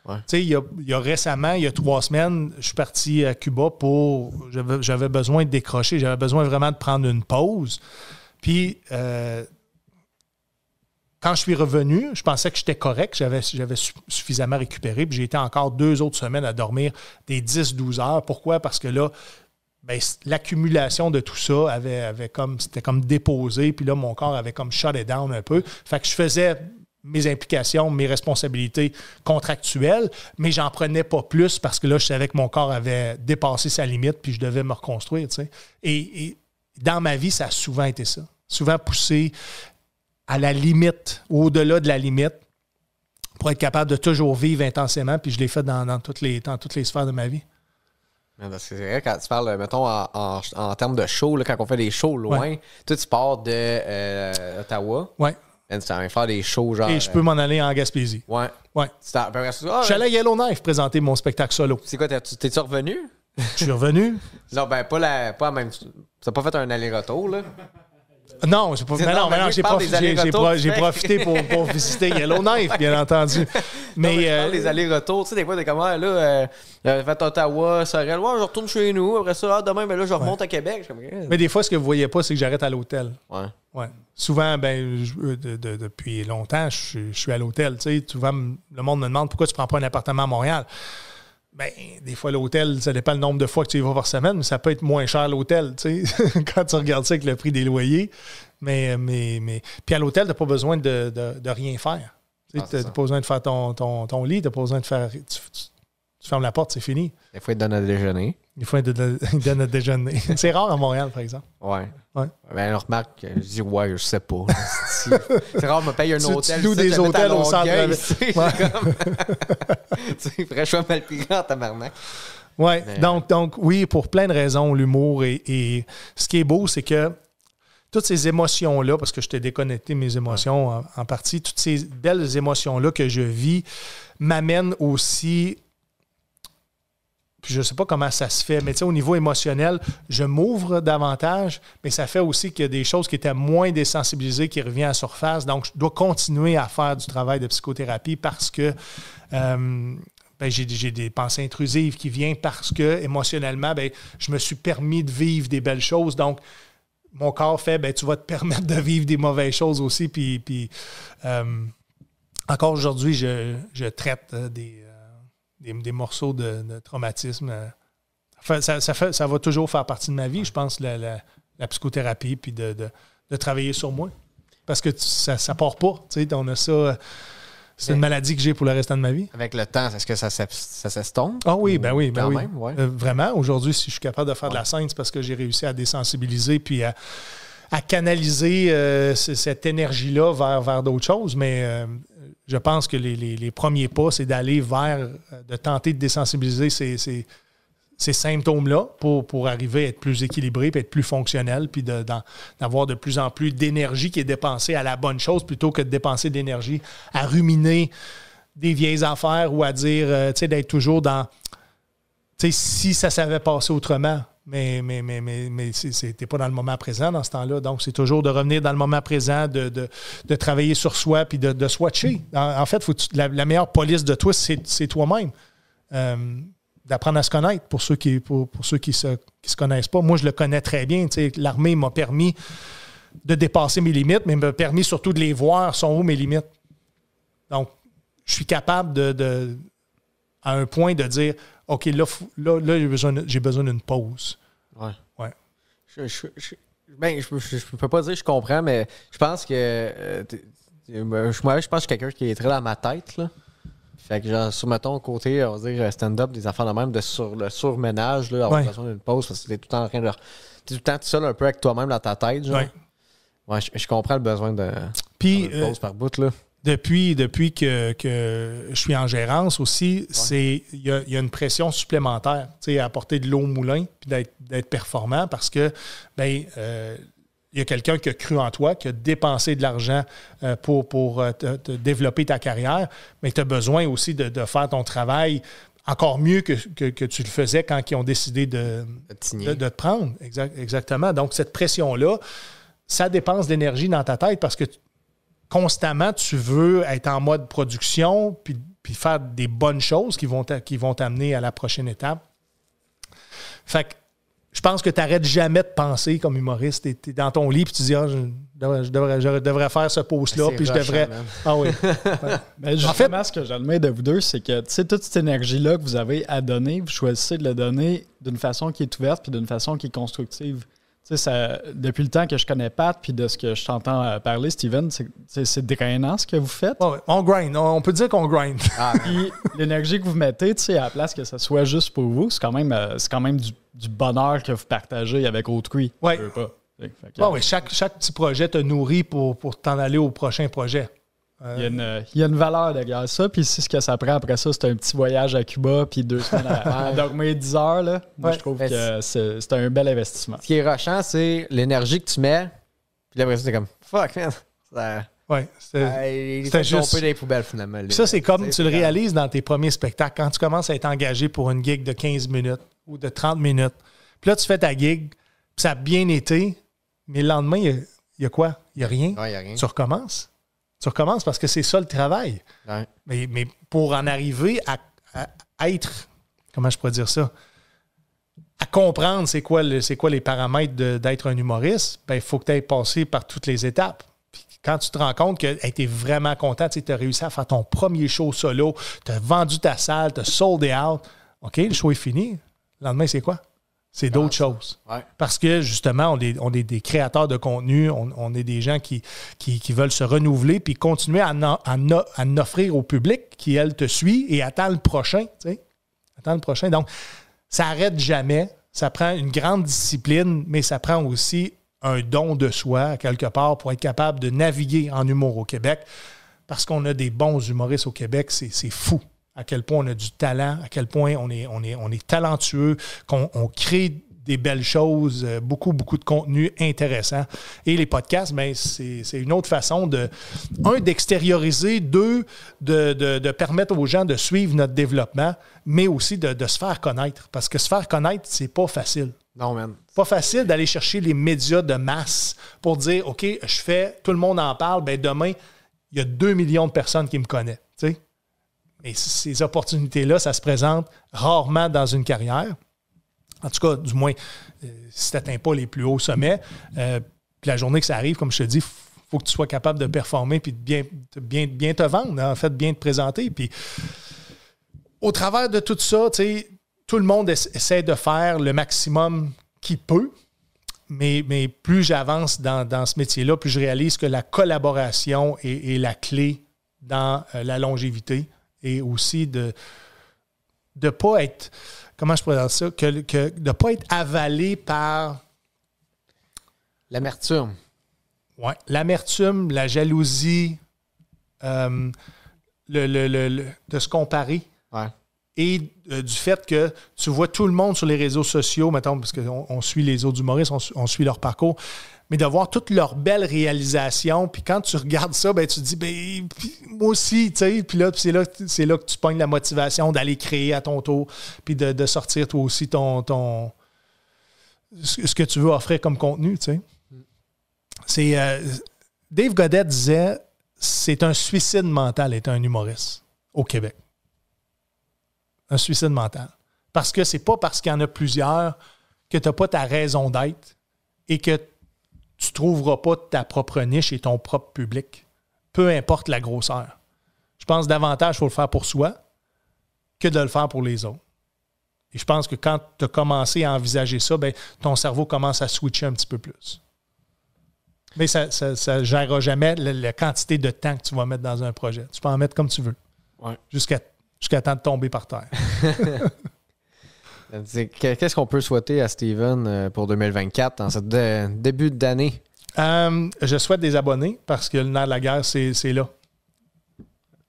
Ouais. Tu sais, il y, a, il y a récemment, il y a trois semaines, je suis parti à Cuba pour. J'avais j'avais besoin de décrocher, j'avais besoin vraiment de prendre une pause. Puis, euh, quand je suis revenu, je pensais que j'étais correct, j'avais j'avais su- suffisamment récupéré, puis j'ai été encore deux autres semaines à dormir des 10-12 heures. Pourquoi? Parce que là, ben, l'accumulation de tout ça avait, comme c'était comme déposé, puis là, mon corps avait comme shut it down un peu. Fait que je faisais mes implications, mes responsabilités contractuelles, mais j'en prenais pas plus parce que là, je savais que mon corps avait dépassé sa limite, puis je devais me reconstruire. et dans ma vie, ça a souvent été ça. Souvent poussé à la limite, au-delà de la limite, pour être capable de toujours vivre intensément, puis je l'ai fait dans, dans toutes les, dans toutes les sphères de ma vie. C'est vrai, quand tu parles, mettons, en, en, en termes de show, là, quand on fait des shows loin, toi, tu pars de euh, Ottawa, Ouais. tu vas faire des shows genre. Et je peux m'en aller en Gaspésie. euh, Ouais. Ouais. Tu Je suis allé à Yellowknife présenter mon spectacle solo. C'est quoi, t'es- tu- t'es-tu revenu? Je suis revenu. Non, ben, pas la. Pas la même. T'as pas fait un aller-retour, là? Non, j'ai pas, mais non, non, mais mais non, oui, j'ai parle profi- des j'ai- j'ai allers-retours pro- que tu j'ai fais. profité pour, pour visiter Yellowknife, bien entendu. Mais, Non, mais parle euh, des allers-retours. Tu sais, des fois, t'es comme, ah, là, euh, fait Ottawa, Sorel, ouais, je retourne chez nous. Après ça, ah, demain, ben là, je remonte à Québec. Mais des fois, ce que vous voyez pas, c'est que j'arrête à l'hôtel. Ouais. Ouais. Souvent, ben, je- euh, de- de- depuis longtemps, je, suis- je suis à l'hôtel. Tu sais, souvent, le monde me demande pourquoi tu prends pas un appartement à Montréal? Ben, des fois, l'hôtel, ça dépend le nombre de fois que tu y vas par semaine, mais ça peut être moins cher l'hôtel, tu sais, quand tu regardes ça avec le prix des loyers. Mais, mais, mais... Puis à l'hôtel, tu n'as pas besoin de, de- de rien faire. Tu Ah, n'as ça. pas besoin de faire ton, ton, ton lit, tu n'as pas besoin de faire. Tu, tu- tu fermes la porte, c'est fini. Des fois, ils donnent à déjeuner. Il faut de, de, il donne à déjeuner. c'est rare à Montréal, par exemple. Ouais. Ouais. Ben, on remarque, je dis, ouais, je sais pas. C'est rare, me paye un Tu- tu hôtel. loues des hôtels au centre Ouais. c'est comme- Tu sais, fraîchement mal pris en tabarnak. Oui, Mais- donc, donc oui, pour plein de raisons, l'humour. Et, et ce qui est beau, c'est que toutes ces émotions-là, parce que je t'ai déconnecté mes émotions en, en partie, toutes ces belles émotions-là que je vis m'amènent aussi. Puis je ne sais pas comment ça se fait, mais tu sais, au niveau émotionnel, je m'ouvre davantage, mais ça fait aussi qu'il y a des choses qui étaient moins désensibilisées qui reviennent à la surface. Donc, je dois continuer à faire du travail de psychothérapie parce que euh, ben, j'ai, des pensées intrusives qui viennent parce que émotionnellement, ben, je me suis permis de vivre des belles choses. Donc, mon corps fait, ben, tu vas te permettre de vivre des mauvaises choses aussi. Puis, euh, encore aujourd'hui, je, je traite euh, des, des, des morceaux de, de traumatisme. euh. Ça, ça fait, ça va toujours faire partie de ma vie, je pense, la, la- la psychothérapie, puis de, de- de travailler sur moi. Parce que ça ne part pas. Tu sais, on a ça. euh, C'est une maladie que j'ai pour le restant de ma vie. Avec le temps, est-ce que ça, ça s'estompe? Ah oui, ben oui, ben Quand oui. même, ouais. Euh, vraiment, aujourd'hui, si je suis capable de faire de la scène, c'est parce que j'ai réussi à désensibiliser puis à, à canaliser euh, cette énergie-là vers, vers d'autres choses. Mais euh, je pense que les, les- premiers pas, c'est d'aller vers, euh, de tenter de désensibiliser ces, ces- ces symptômes-là pour, pour arriver à être plus équilibré, puis être plus fonctionnel, puis d'avoir de plus en plus d'énergie qui est dépensée à la bonne chose plutôt que de dépenser de l'énergie à ruminer des vieilles affaires ou à dire, euh, tu sais, d'être toujours dans, tu sais, si ça s'avait passé autrement. Mais, mais, mais, mais, mais pas dans le moment présent dans ce temps-là. Donc, c'est toujours de revenir dans le moment présent, de, de, de travailler sur soi, puis de, swatcher. En, fait, la, meilleure police de toi, c'est toi-même. Euh, D'apprendre à se connaître pour ceux qui pour, pour ceux qui se, se connaissent pas. Moi, je le connais très bien. L'armée m'a permis de dépasser mes limites, mais m'a permis surtout de les voir, sont où mes limites. Donc, je suis capable de, de- à un point de dire OK, là, là, là j'ai besoin, besoin d'une pause. Ouais. Ouais. Je, je, je- ben, je, je- je peux pas dire que je comprends, mais je pense que. euh, t'es- t'es- moi, je pense que je suis quelqu'un qui est très dans ma tête, là. Fait que, genre, sur, mettons, côté, on va dire, stand-up, des affaires de même, de sur, le surménage, là, avoir Ouais. besoin d'une pause, parce que t'es tout le temps en train de. T'es tout le temps tout seul un peu avec toi-même dans ta tête, genre. Ouais. Ouais, je, comprends le besoin de. Puis, pause par bout, là. Depuis, depuis que, que je suis en gérance aussi, c'est il y a, il y a une pression supplémentaire, tu sais, à apporter de l'eau au moulin puis d'être, performant parce que ben euh, il y a quelqu'un qui a cru en toi, qui a dépensé de l'argent euh, pour, pour euh, te, te développer ta carrière, mais tu as besoin aussi de, de faire ton travail encore mieux que, que, que tu le faisais quand ils ont décidé de, De de, te prendre. Exact- exactement. Donc, cette pression-là, ça dépense d'énergie dans ta tête parce que tu- constamment, tu veux être en mode production puis, puis faire des bonnes choses qui vont t'a- qui vont t'amener à la prochaine étape. Fait que je pense que tu n'arrêtes jamais de penser comme humoriste. Tu es, dans ton lit puis tu dis ah, je, devrais, je, devrais, je devrais faire ce post-là puis je devrais. Ah oui. Ben, justement, ce que j'admire de vous deux, c'est que tu sais, toute cette énergie-là que vous avez à donner, vous choisissez de la donner d'une façon qui est ouverte puis d'une façon qui est constructive. Ça, depuis le temps que je connais Pat puis de ce que je t'entends euh, parler, Steven, c'est- drainant ce que vous faites. On grind. On on peut dire qu'on grind. Ah, l'énergie que vous mettez, à la place que ça soit juste pour vous, c'est quand même, euh, quand même du, du bonheur que vous partagez avec autrui. Ouais, chaque, chaque petit projet te nourrit pour, pour t'en aller au prochain projet. Euh, Il y, a une, il y a une valeur derrière ça, puis si ce que ça prend après ça, c'est un petit voyage à Cuba, puis deux semaines à, à dormir 10 heures, là, moi Ouais. je trouve Ben, que c'est c'est un bel investissement. Ce qui est rushant, c'est l'énergie que tu mets. Puis après ça, t'es comme fuck, man. Ça, ouais, c'est- euh, juste- les poubelles, finalement. Puis ça, c'est comme tu le c'est réalises dans tes premiers spectacles. Quand tu commences à être engagé pour une gig de 15 minutes ou de 30 minutes, puis là, tu fais ta gig, puis ça a bien été, mais le lendemain, il y a, il y a quoi? Il n'y a rien. Ouais, y a rien. Tu recommences. Tu recommences parce que c'est ça le travail. Ouais. Mais, mais pour en arriver à, à être, comment je pourrais dire ça, à comprendre c'est quoi, le- c'est quoi les paramètres d'être un humoriste, ben, il faut que tu aies passé par toutes les étapes. Puis quand tu te rends compte que tu es vraiment content, tu as réussi à faire ton premier show solo, tu as vendu ta salle, tu as sold out, OK, le show est fini. Le lendemain, c'est quoi? C'est d'autres choses. Ouais. Parce que justement, on est, on est des créateurs de contenu, on, on est des gens qui, qui, qui veulent se renouveler puis continuer à, en, à en- à en offrir au public qui, elle, te suit et attend le prochain. tu sais. Attend le prochain. Donc, ça n'arrête jamais. Ça prend une grande discipline, mais ça prend aussi un don de soi, quelque part, pour être capable de naviguer en humour au Québec. Parce qu'on a des bons humoristes au Québec, c'est fou à quel point on a du talent, à quel point on est, on est, on est talentueux, qu'on on crée des belles choses, euh, beaucoup, beaucoup de contenu intéressant. Et les podcasts, ben, c'est c'est une autre façon de, un, d'extérioriser, deux, de, de- de permettre aux gens de suivre notre développement, mais aussi de, de se faire connaître. Parce que se faire connaître, c'est pas facile Non, man. pas facile d'aller chercher les médias de masse pour dire OK, je fais, tout le monde en parle, ben demain, il y a 2 millions de personnes qui me connaissent. Mais ces opportunités-là, ça se présente rarement dans une carrière. En tout cas, du moins, euh, si tu n'atteins pas les plus hauts sommets. Euh, puis la journée que ça arrive, comme je te dis, il faut que tu sois capable de performer puis de bien, bien, bien te vendre, en fait, bien te présenter. Puis au travers de tout ça, tout le monde essa- essaie de faire le maximum qu'il peut. Mais, mais plus j'avance dans, dans ce métier-là, plus je réalise que la collaboration est, est la clé dans euh, la longévité et aussi de ne pas être, comment je pourrais dire ça, que, que- de ne pas être avalé par L'amertume. ouais, l'amertume, la jalousie, euh, le, le- le- de se comparer Ouais. et euh, du fait que tu vois tout le monde sur les réseaux sociaux, mettons, parce qu'on on suit les autres humoristes, on, on suit leur parcours, mais de voir toutes leurs belles réalisations, puis quand tu regardes ça, ben, tu te dis, ben, moi aussi, tu sais, puis là, c'est là, c'est là que tu pognes la motivation d'aller créer à ton tour, puis de, sortir toi aussi ton, ton ce que tu veux offrir comme contenu, tu sais. C'est euh, Dave Godet disait, c'est un suicide mental d'être un humoriste au Québec un suicide mental. Parce que c'est pas parce qu'il y en a plusieurs que tu n'as pas ta raison d'être et que tu trouveras pas ta propre niche et ton propre public. Peu importe la grosseur. Je pense davantage qu'il faut le faire pour soi que de le faire pour les autres. Et je pense que quand tu as commencé à envisager ça, ben, ton cerveau commence à switcher un petit peu plus. Mais ça ne gérera jamais la, la quantité de temps que tu vas mettre dans un projet. Tu peux en mettre comme tu veux. Ouais. Jusqu'à jusqu'à temps de tomber par terre. Qu'est-ce qu'on peut souhaiter à Steven euh, pour 2024 en ce dé- début d'année? Euh, je souhaite des abonnés parce que le nerf de la guerre, c'est c'est là.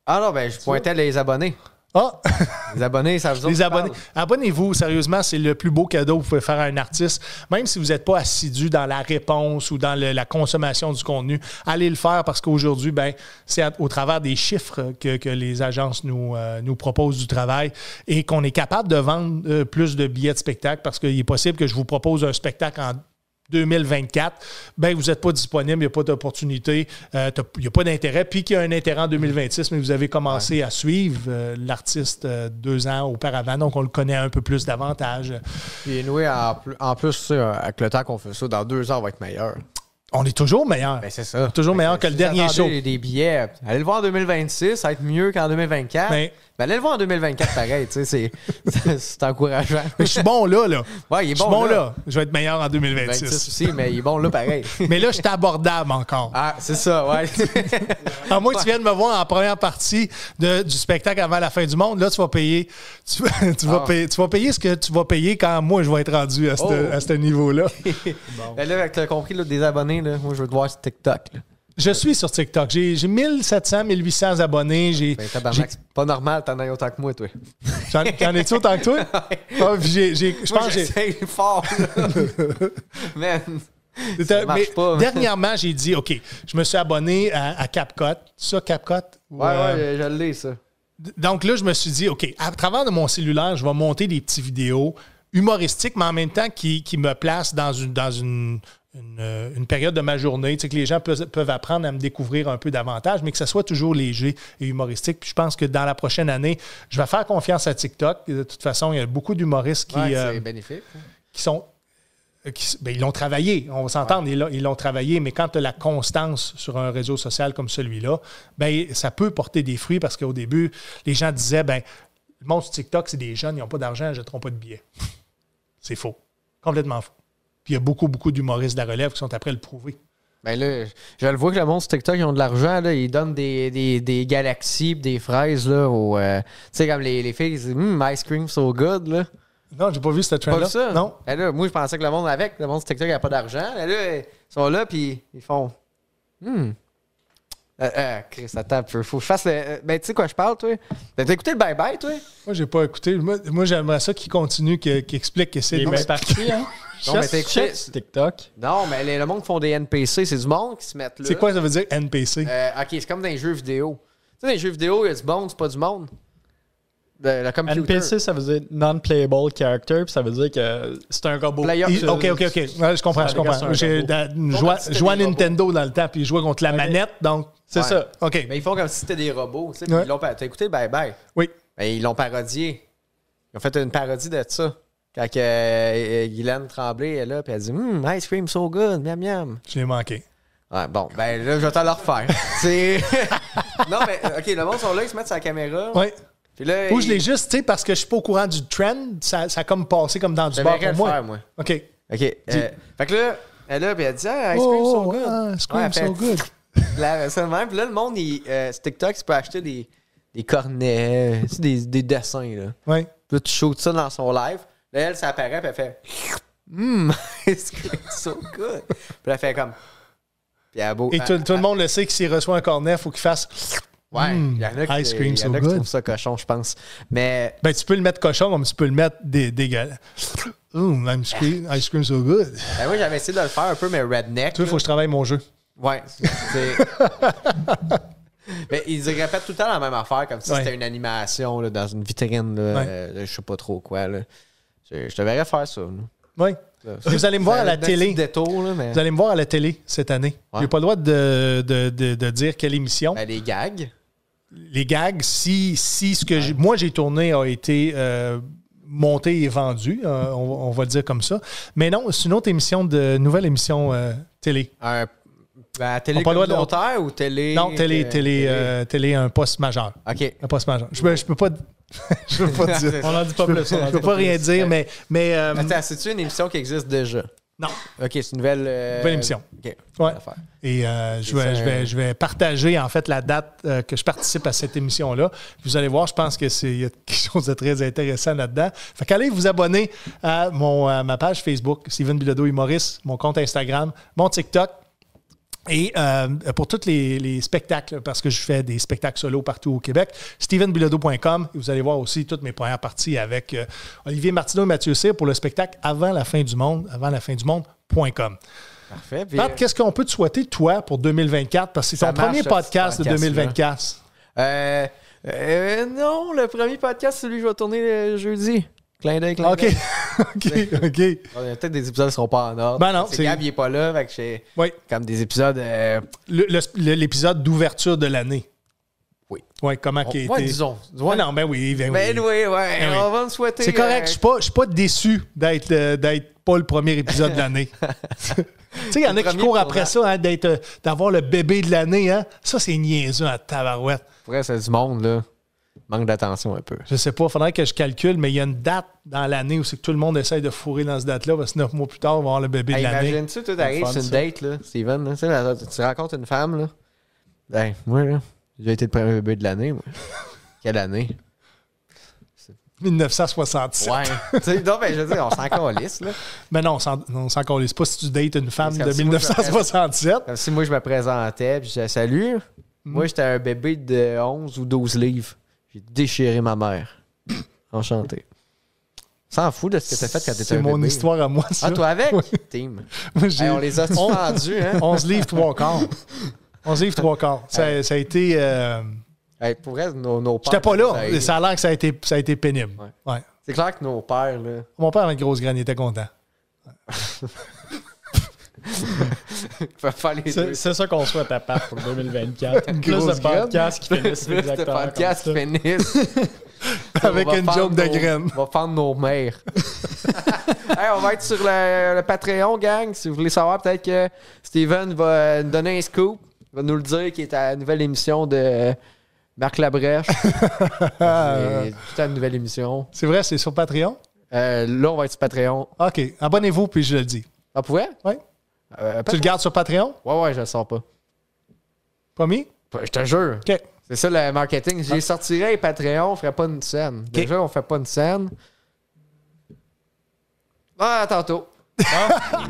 Ah non, ben je pointais les abonnés. Ah! Les abonnés, ça vous Les abonnés. Abonnez-vous, sérieusement, c'est le plus beau cadeau que vous pouvez faire à un artiste. Même si vous n'êtes pas assidu dans la réponse ou dans la consommation du contenu, allez le faire parce qu'aujourd'hui, ben, c'est au travers des chiffres que, les agences nous, euh, nous proposent du travail et qu'on est capable de vendre euh, plus de billets de spectacle parce qu'il est possible que je vous propose un spectacle en 2024, ben vous n'êtes pas disponible, il n'y a pas d'opportunité, euh, il n'y a pas d'intérêt, puis qu'il y a un intérêt en 2026, mais vous avez commencé à suivre euh, l'artiste euh, deux ans auparavant, donc on le connaît un peu plus davantage. Puis nous, en, en plus, avec le temps qu'on fait ça, dans deux ans, on va être meilleur. On est toujours meilleur. Ben, c'est ça. Toujours meilleur que, le dernier show. des billets, allez le voir en 2026, ça va être mieux qu'en 2024. Ben, ben, allez le voir en 2024 pareil, tu sais, c'est encourageant. Mais je suis bon là, là. Ouais, il est bon, je suis bon là. Je vais être meilleur en 2026. aussi, mais il est bon là pareil. mais là, je suis abordable encore. Ah, c'est ça, ouais. à moins que tu viennes me voir en première partie de, du spectacle avant la fin du monde, là, tu vas payer tu, vas, ah. payer, tu vas payer ce que tu vas payer quand moi, je vais être rendu à ce, oh. niveau-là. bon. Ben là, tu as compris, là, des abonnés, là, moi, je veux te voir sur TikTok. Là. Je suis sur TikTok. J'ai 1700, 1800 abonnés. J'ai, ben, c'est pas normal, t'en as autant que moi, toi. J'en, es-tu autant que toi? j'ai, je pense que j'ai. fort, Man. Ça marche mais pas, dernièrement, j'ai dit, OK, je me suis abonné à, CapCut. Ça, CapCut? Ouais, ouais, je l'ai, ça. Donc là, je me suis dit, OK, à travers de mon cellulaire, je vais monter des petites vidéos humoristiques, mais en même temps qui, qui me placent dans une, dans une, euh, une, période de ma journée, tu sais, que les gens peuvent, apprendre à me découvrir un peu davantage, mais que ça soit toujours léger et humoristique. Puis je pense que dans la prochaine année, je vais faire confiance à TikTok. De toute façon, il y a beaucoup d'humoristes qui, euh, hein. qui sont euh, ben, ils l'ont travaillé, on va s'entendre, ils l'ont travaillé, mais quand tu as la constance sur un réseau social comme celui-là, ben, ça peut porter des fruits parce qu'au début, les gens disaient ben, le monde sur TikTok, c'est des jeunes, ils n'ont pas d'argent, ils ne jetteront pas de billets. c'est faux. Complètement faux. Puis il y a beaucoup, beaucoup d'humoristes de la relève qui sont après le prouver. Ben là, je le vois que le monde sur TikTok, ils ont de l'argent, là. Ils donnent des, des, des galaxies des fraises, là. Euh, tu sais, comme les, les filles, disent hum, ice cream so good, là. Non, j'ai pas vu cette trend-là. ça? Non. Ben là, moi, je pensais que le monde avec, le monde sur TikTok, il a pas d'argent. Ben là, ils sont là, puis ils font. Hum. Euh, euh, Chris, attends un peu. Faut que je fasse le. Euh, ben, tu sais quoi je parle, toi? T'as écouté le bye-bye, toi? Moi, j'ai pas écouté. Moi, j'aimerais ça qu'il continue, qu'il explique que c'est. Il est parti, hein? Non, mais TikTok. Non, mais le monde qui font des NPC, c'est du monde qui se mettent là. C'est quoi ça veut dire NPC? Euh, ok, c'est comme dans les jeux vidéo. Tu sais, dans les jeux vidéo, il y a du monde, c'est pas du monde. De, la NPC, ça veut dire non-playable character, puis ça veut dire que c'est un robot. ok, ok, ok. je comprends, je comprends. J'ai joué à Nintendo dans le temps, puis je jouais contre la manette, donc c'est ça. Ok. Mais ils font comme si c'était des robots. Tu sais, T'as écouté Bye Bye? Oui. Mais ils l'ont parodié. Ils ont fait une parodie de ça. Quand euh, Guylaine Tremblay est là, puis elle dit Hum, ice cream so good, miam miam. Je l'ai manqué. Ouais, bon, ben là, je vais t'en le refaire. non, mais OK, le monde sont là, ils se mettent sur la caméra. Oui. Ou je l'ai juste, tu sais, parce que je suis pas au courant du trend, ça, ça a comme passé comme dans du bar pour moi. Faire, moi. OK. OK. Euh, fait que là, elle est là, puis elle dit Ah, ice cream so oh, good. Ah, ice cream so good. Là, même. Puis là, le monde, il, euh, TikTok, tu peux acheter des, des cornets, des, des dessins. Là. Oui. Puis là, tu shoots ça dans son live. Là, elle, ça apparaît, puis elle fait Hum, ice cream so good. Puis elle fait comme. Puis elle beau, Et tout, tout, le monde le sait que s'il reçoit un cornet, il faut qu'il fasse. Ouais, il y en a qui, ice cream so good. trouvent ça cochon, je pense. Mais. Ben, tu peux le mettre cochon comme tu peux le mettre dégueulasse. Hum, ice cream, ice cream so good. Ben oui, j'avais essayé de le faire un peu, mais redneck. Tu vois, il faut que je travaille mon jeu. Ouais. Mais ils répètent tout le temps la même affaire, comme si c'était une animation là, dans une vitrine. Là, euh, je sais pas trop quoi. Là. Je, te verrais faire ça. Oui. Vous allez me voir à la télé. Vous allez me voir à la télé cette année. Je J'ai pas le droit de, de, de, dire quelle émission. Ben, les gags. Les gags, si, si ce que moi j'ai tourné a été euh, monté et vendu, euh, on, on, va le dire comme ça. Mais non, c'est une autre émission de nouvelle émission télé. Un ben, télé communautaire ou télé. Non, télé, télé, euh, télé, un poste majeur. OK. Un poste majeur. Je, je peux pas. je peux pas dire. On n'en dit pas plus. Je peux pas rien dire, mais. mais euh, Attends, c'est-tu une émission qui existe déjà? Non. OK, c'est une nouvelle. Euh, nouvelle émission. OK. Ouais. Et je, vais, je, vais, je vais partager, en fait, la date que je participe à cette émission-là. Vous allez voir, je pense qu'il y a quelque chose de très intéressant là-dedans. Fait qu'allez vous abonner à, mon, à ma page Facebook, Steven Bilodeau Maurice, mon compte Instagram, mon TikTok. Et euh, pour tous les, spectacles, parce que je fais des spectacles solo partout au Québec, stevenbilodeau.com. Vous allez voir aussi toutes mes premières parties avec euh, Olivier Martineau et Mathieu Cyr pour le spectacle Avant la fin du monde, avant la fin du monde.com. Parfait. Pat, qu'est-ce qu'on peut te souhaiter, toi, pour 2024? Parce que c'est ton premier podcast de 2024. Euh, non, le premier podcast, celui que je vais tourner le jeudi. Clin d'œil, clin d'œil. OK, OK. Peut-être des épisodes ne seront pas en ordre. Ben non. C'est Gab, il n'est pas là. Fait que oui. comme des épisodes. Euh, l'épisode d'ouverture de l'année. Oui. Oui, comment qui a été. disons. Ouais. non, ben oui. Ben, ben oui, ouais. Ben on va nous souhaiter. C'est correct. Euh, je ne suis pas déçu d'être euh, d'être pas le premier épisode de l'année. tu sais, il y en a qui courent après ça, hein, d'avoir le bébé de l'année. Hein? Ça, c'est niaiseux à tabarouette. Pour c'est du monde, là manque d'attention un peu. Je sais pas, il faudrait que je calcule, mais il y a une date dans l'année où c'est que tout le monde essaye de fourrer dans cette date-là, parce que neuf mois plus tard, on va avoir le bébé de l'année. Imagine-tu, tu arrives sur une date, là, Steven, là, tu rencontres une femme, là. Ben, moi, là, j'ai été le premier bébé de l'année, moi. Quelle année? 1967. Ouais. non, ben, je veux dire, on s'en calisse, là. Mais non, on s'en calisse pas si tu dates une femme de 1967. Comme si moi, je me présentais, puis je disais, salut. Hmm. Moi, j'étais un bébé de 11 ou 12 livres. J'ai déchiré ma mère. Enchanté. S'en fout de ce que t'as fait quand t'étais un C'est mon histoire à moi, ça. Ah, toi avec? Team. on les a suspendus, hein? 11 livres, 3 quarts. 11 livres, 3 quarts. Ça, a été... Euh... pour nos, nos pères... J'étais pas là. Ça, a l'air que ça a été, ça a été pénible. Ouais. C'est clair que nos pères, là... Mon père, avec grosse graine, il était content. c'est ça qu'on souhaite à Pat pour 2024. Plus de podcasts qui finissent exactement de podcasts qui finissent. Avec une joke de graines. On va prendre nos mères. on va être sur le, Patreon, gang. Si vous voulez savoir, peut-être que Steven va nous donner un scoop. Il va nous le dire qui est à la nouvelle émission de Marc Labrèche. c'est une nouvelle émission. C'est vrai, c'est sur Patreon? Euh, là, on va être sur Patreon. OK. Abonnez-vous, puis je le dis. Ah, pouvez? Oui. Euh, tu le gardes sur Patreon? Ouais, ouais, je le sors pas. Promis? Je te jure. OK. C'est ça le marketing. J'ai sortirais Patreon, on ferait pas une scène. Déjà, on fait pas une scène. Ah, à tantôt. Ah.